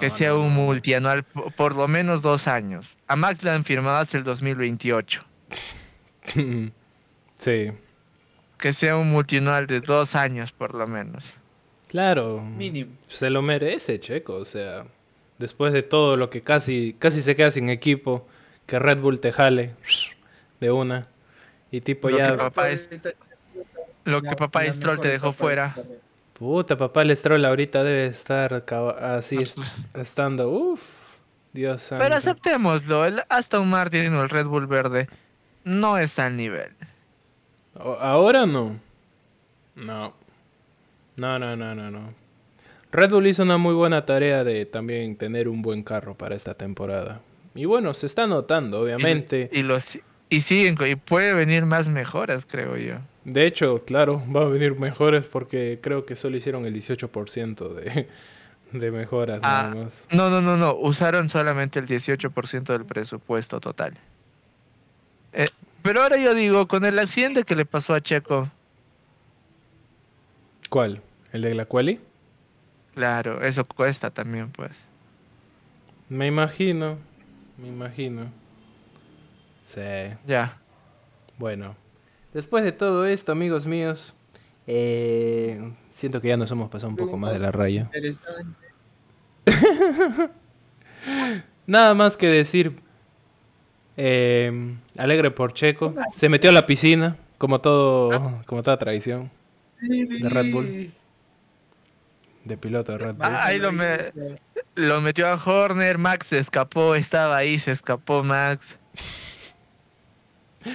Que sea no, un multianual po- por lo menos dos años. A Max le han firmado hasta el 2028. *laughs* sí. Que sea un multianual de dos años por lo menos. Claro. Mínimo. Se lo merece, Checo. O sea, después de todo lo que casi, casi se queda sin equipo, que Red Bull te jale *laughs* de una. Y tipo Lo ya, que papá es- Lo que papá Stroll te dejó fuera. Puta, papá el Stroll ahorita debe estar así est- *laughs* estando. Uf, Dios santo. Pero aceptémoslo, el Aston Martin o el Red Bull verde no es al nivel. Ahora no. No. No, no, no, no, no. Red Bull hizo una muy buena tarea de también tener un buen carro para esta temporada. Y bueno, se está notando, obviamente. Y, los, y co- y puede venir más mejoras, creo yo. De hecho, claro, va a venir mejores porque creo que solo hicieron el 18% de, *laughs* de mejoras Ah, nada más. No, no, no, no. Usaron solamente el 18% del presupuesto total. Eh, pero ahora yo digo, con el accidente que le pasó a Checo, ¿Cuál? ¿El de la Quali? claro, eso cuesta también, pues. Me imagino, me imagino. Sí. Ya. Bueno, después de todo esto, amigos míos, eh, siento que ya nos hemos pasado un poco más de la raya. Interesante. *laughs* Nada más que decir, eh, alegre por Checo, se metió a la piscina, como todo, como toda tradición De Red Bull. de piloto de Red Bull. Ah, ahí lo me- Lo metió a Horner, Max se escapó, estaba ahí, se escapó Max.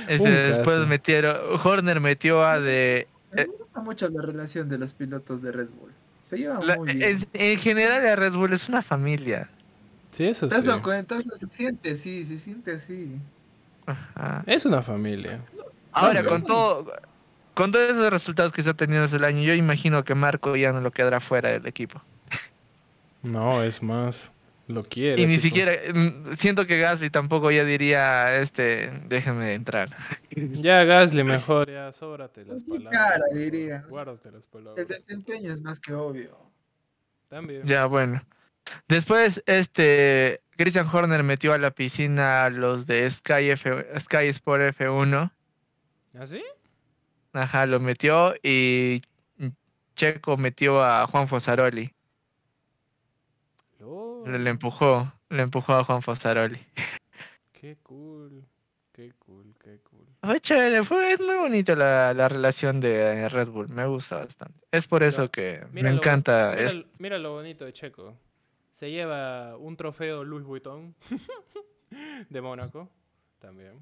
Después caso. metieron, Horner metió a de... Me gusta mucho la relación de los pilotos de Red Bull. Se llevan la- muy bien. en, en general la Red Bull es una familia. Sí, eso ¿Te sí. sea, se siente así, se siente así. Ajá. Es una familia. Ahora, con todo, con todos esos resultados que está teniendo el año, yo imagino que Marco ya no lo quedará fuera del equipo. No, es más, lo quiere. y ni tipo. siquiera, mm, siento que Gasly tampoco ya diría, este, déjenme entrar. Ya, Gasly, mejor, ya, sóbrate las palabras. cara, diría. Guárdate las El palabras. desempeño es más que obvio. También. Ya, bueno. Después, este, Christian Horner metió a la piscina a los de Sky, F, Sky Sport F1. ¿Ah, sí? Ajá, lo metió y Checo metió a Juan Fosaroli. Le, le empujó, le empujó a Juan Fosaroli. *laughs* Qué cool. Qué cool, qué cool. Chévere, fue, es muy bonito la, la relación de Red Bull, me gusta bastante. Es por eso que Mira me lo- encanta. Mira, es- mira lo bonito de Checo. Se lleva un trofeo Louis Vuitton *laughs* de Mónaco. También.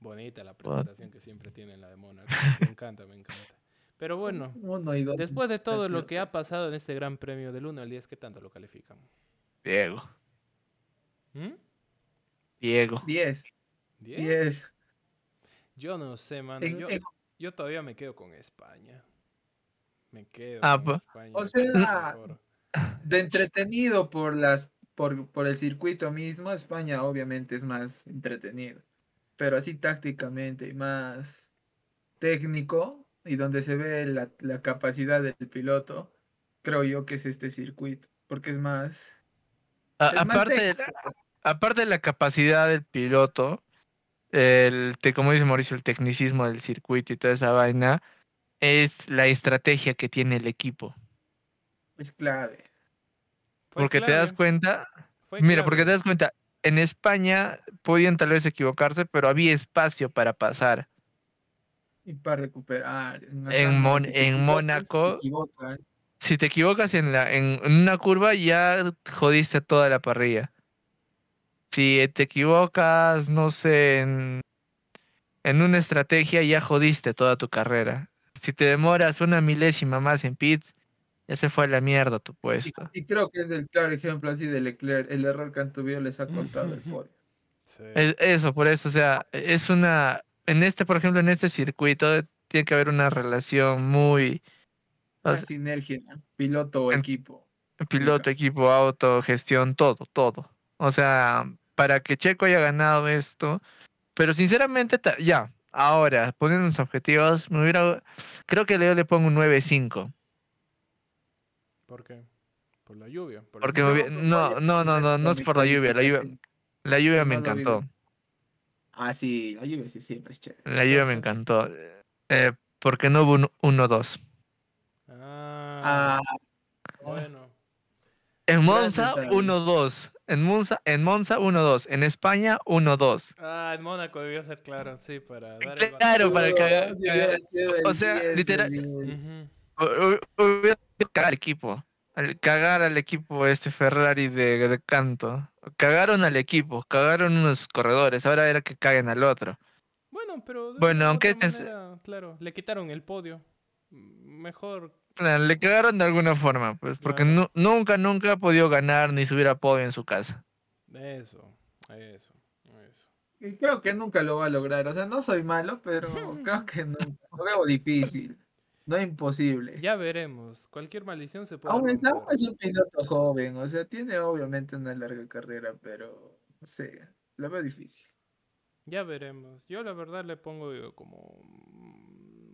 Bonita la presentación que siempre tiene la de Mónaco. Me encanta, me encanta. Pero bueno, *laughs* después de todo lo que ha pasado en este gran premio del 1 al 10, ¿qué tanto lo califican? Diego, ¿Mm? Diego. 10. ¿10? 10. Yo no sé, mano. En- Yo, en- yo todavía me quedo con España. Me quedo Ah, con pues. España. O sea, de entretenido por las por, por el circuito mismo, España obviamente es más entretenido. Pero así tácticamente y más técnico y donde se ve la, la capacidad del piloto, creo yo que es este circuito, porque es más A- aparte, de aparte de la capacidad del piloto, el, te- como dice Mauricio, el tecnicismo del circuito y toda esa vaina, es la estrategia que tiene el equipo. es clave. Fue porque te das cuenta, fue mira, clave. porque te das cuenta, en España podían tal vez equivocarse, pero había espacio para pasar. Y para recuperar. En no, Mon- en Mónaco- te equivocas. Si te equivocas en, la, en, una curva, ya jodiste toda la parrilla. Si te equivocas, no sé, en, en una estrategia, ya jodiste toda tu carrera. Si te demoras una milésima más en pits, ya se fue a la mierda tu Y, puesto. y creo que es el claro ejemplo así de Leclerc. El error que han tenido les ha costado el podio. Sí. Es- eso, por eso, o sea, es una... En este, por ejemplo, en este circuito, tiene que haber una relación muy... o sea, sinergia, piloto o en- equipo. Piloto, equipo, auto, gestión, todo, todo. O sea, para que Checo haya ganado esto, pero sinceramente, ya, ahora, poniendo los objetivos, me hubiera, creo que yo le pongo un 9-5, ¿Por qué? Por la lluvia. por la porque lluvia. me hubiera- no, no, no, no, no es por la lluvia, la lluvia, la lluvia me encantó. Ah, sí, la lluvia sí siempre es chévere. la lluvia me encantó, eh, porque no hubo un 1-2. Ah, Ah, bueno. En Monza, detalle. 1-2, en Monza, en Monza, 1-2, en España, 1-2. Ah, en Mónaco debió ser claro, sí, para dar el Claro, para cagar, o sea, 10, el literal- 10. Ujú. Hu- hu- Hubiera sido cagar al equipo. Cagar al equipo este Ferrari de, de canto. Cagaron al equipo, cagaron unos corredores, ahora era que caguen al otro. Bueno, pero de Bueno, aunque este es- manera, claro, le quitaron el podio. Mejor. Le cagaron de alguna forma, pues, porque Claro. nu- nunca, nunca ha podido ganar ni subir a podio en su casa. Eso, eso, eso. Y creo que nunca lo va a lograr. O sea, no soy malo, pero *laughs* creo que nunca. Lo veo difícil. No es imposible. Ya veremos. Cualquier maldición se puede. Aún es, es un piloto joven. O sea, tiene obviamente una larga carrera, pero no sé. Lo veo difícil. Ya veremos. Yo la verdad le pongo como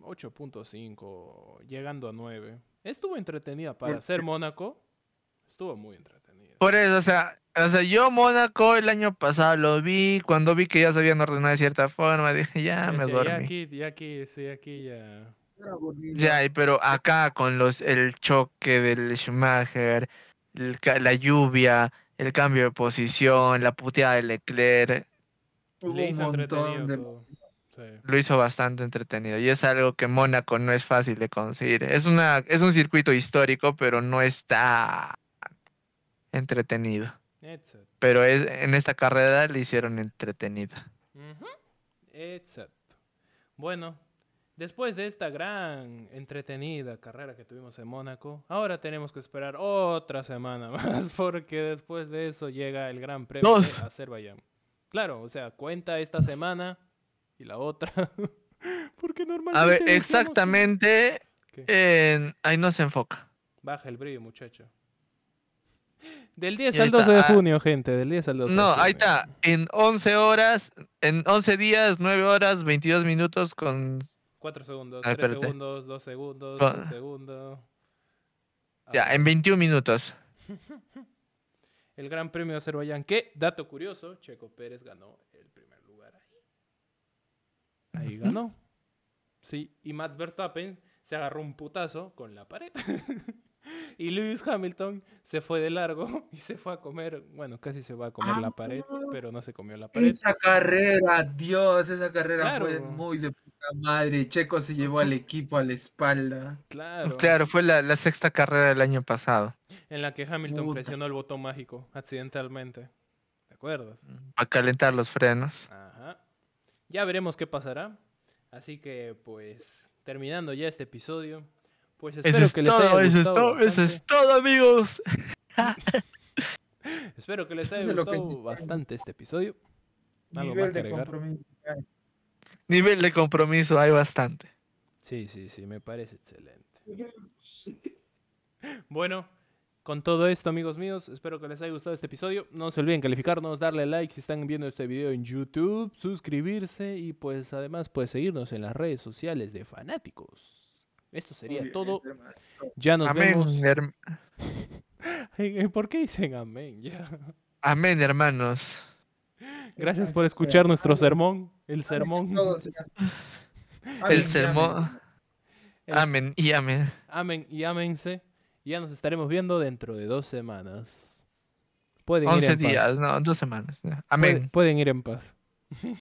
8.5, llegando a 9. Estuvo entretenida para ¿Por ser? Mónaco. Estuvo muy entretenida. Por eso, o sea, o sea, yo Mónaco el año pasado lo vi, cuando vi que ya se habían ordenado de cierta forma, dije, ya me ya dormí. aquí, ya aquí, sí, aquí ya. Ya, y pero acá con los el choque del Schumacher, el la lluvia, el cambio de posición, la puteada de Leclerc, Hubo Le un montón entretenido de. todo. Sí. lo hizo bastante entretenido. Y es algo que Mónaco no es fácil de conseguir. Es una, es un circuito histórico, pero no está entretenido. Pero es, en esta carrera le hicieron entretenida. Exacto. Bueno, después de esta gran entretenida carrera que tuvimos en Mónaco, ahora tenemos que esperar otra semana *laughs* más porque después de eso llega el Gran Premio Dos. de Azerbaiyán. Claro, o sea, cuenta esta semana y la otra. *laughs* porque normalmente A ver, exactamente, ahí no se enfoca. Baja el brillo, muchacho. Del 10 Y ahí al 12 de está, ah, junio, gente, del 10 al 12 de No, ahí junio. está. En 11 horas, en 11 días, 9 horas, 22 minutos con... 4 segundos, Ah, 3 espérate. segundos, 2 segundos, Con- 1 segundo. Ya, Ah, en 21 minutos. *laughs* El Gran Premio de Azerbaiyán, que, dato curioso, Checo Pérez ganó ahí. Ganó. Sí, y Max Verstappen se agarró un putazo con la pared. *laughs* y Lewis Hamilton se fue de largo *laughs* y se fue a comer, bueno, casi se va a comer la pared, pero no se comió la pared. Esa carrera, Dios, esa carrera fue muy de puta madre. Checo se llevó al equipo a la espalda. Claro. Claro, fue la, la sexta carrera del año pasado. En la que Hamilton Puta. presionó el botón mágico accidentalmente. ¿Te acuerdas? Para calentar los frenos. Ajá. Ya veremos qué pasará. Así que, pues, terminando ya este episodio, pues Eso espero es que les todo, haya eso es gustado todo, eso es todo, amigos. *laughs* Espero que les haya Eso es lo que gustado sí. bastante este episodio. ¿Algo Nivel de agregar? compromiso. Nivel de compromiso hay bastante. Sí, sí, sí, me parece excelente. *laughs* Bueno, con todo esto, amigos míos, espero que les haya gustado este episodio. No se olviden calificarnos, darle like si están viendo este video en YouTube, suscribirse y pues además pues seguirnos en las redes sociales de fanáticos. Esto sería bien, todo. hermano. Ya nos Amén, vemos. *laughs* ¿Por qué dicen amén? Ya. amén, hermanos. Gracias por sea. escuchar nuestro sermón. El sermón. El sermón. amén. Y amén. Amén y ámense. Ya nos estaremos viendo dentro de dos semanas. Pueden ir 11 en paz. días, no, dos semanas. Amén. pueden ir en paz. *laughs*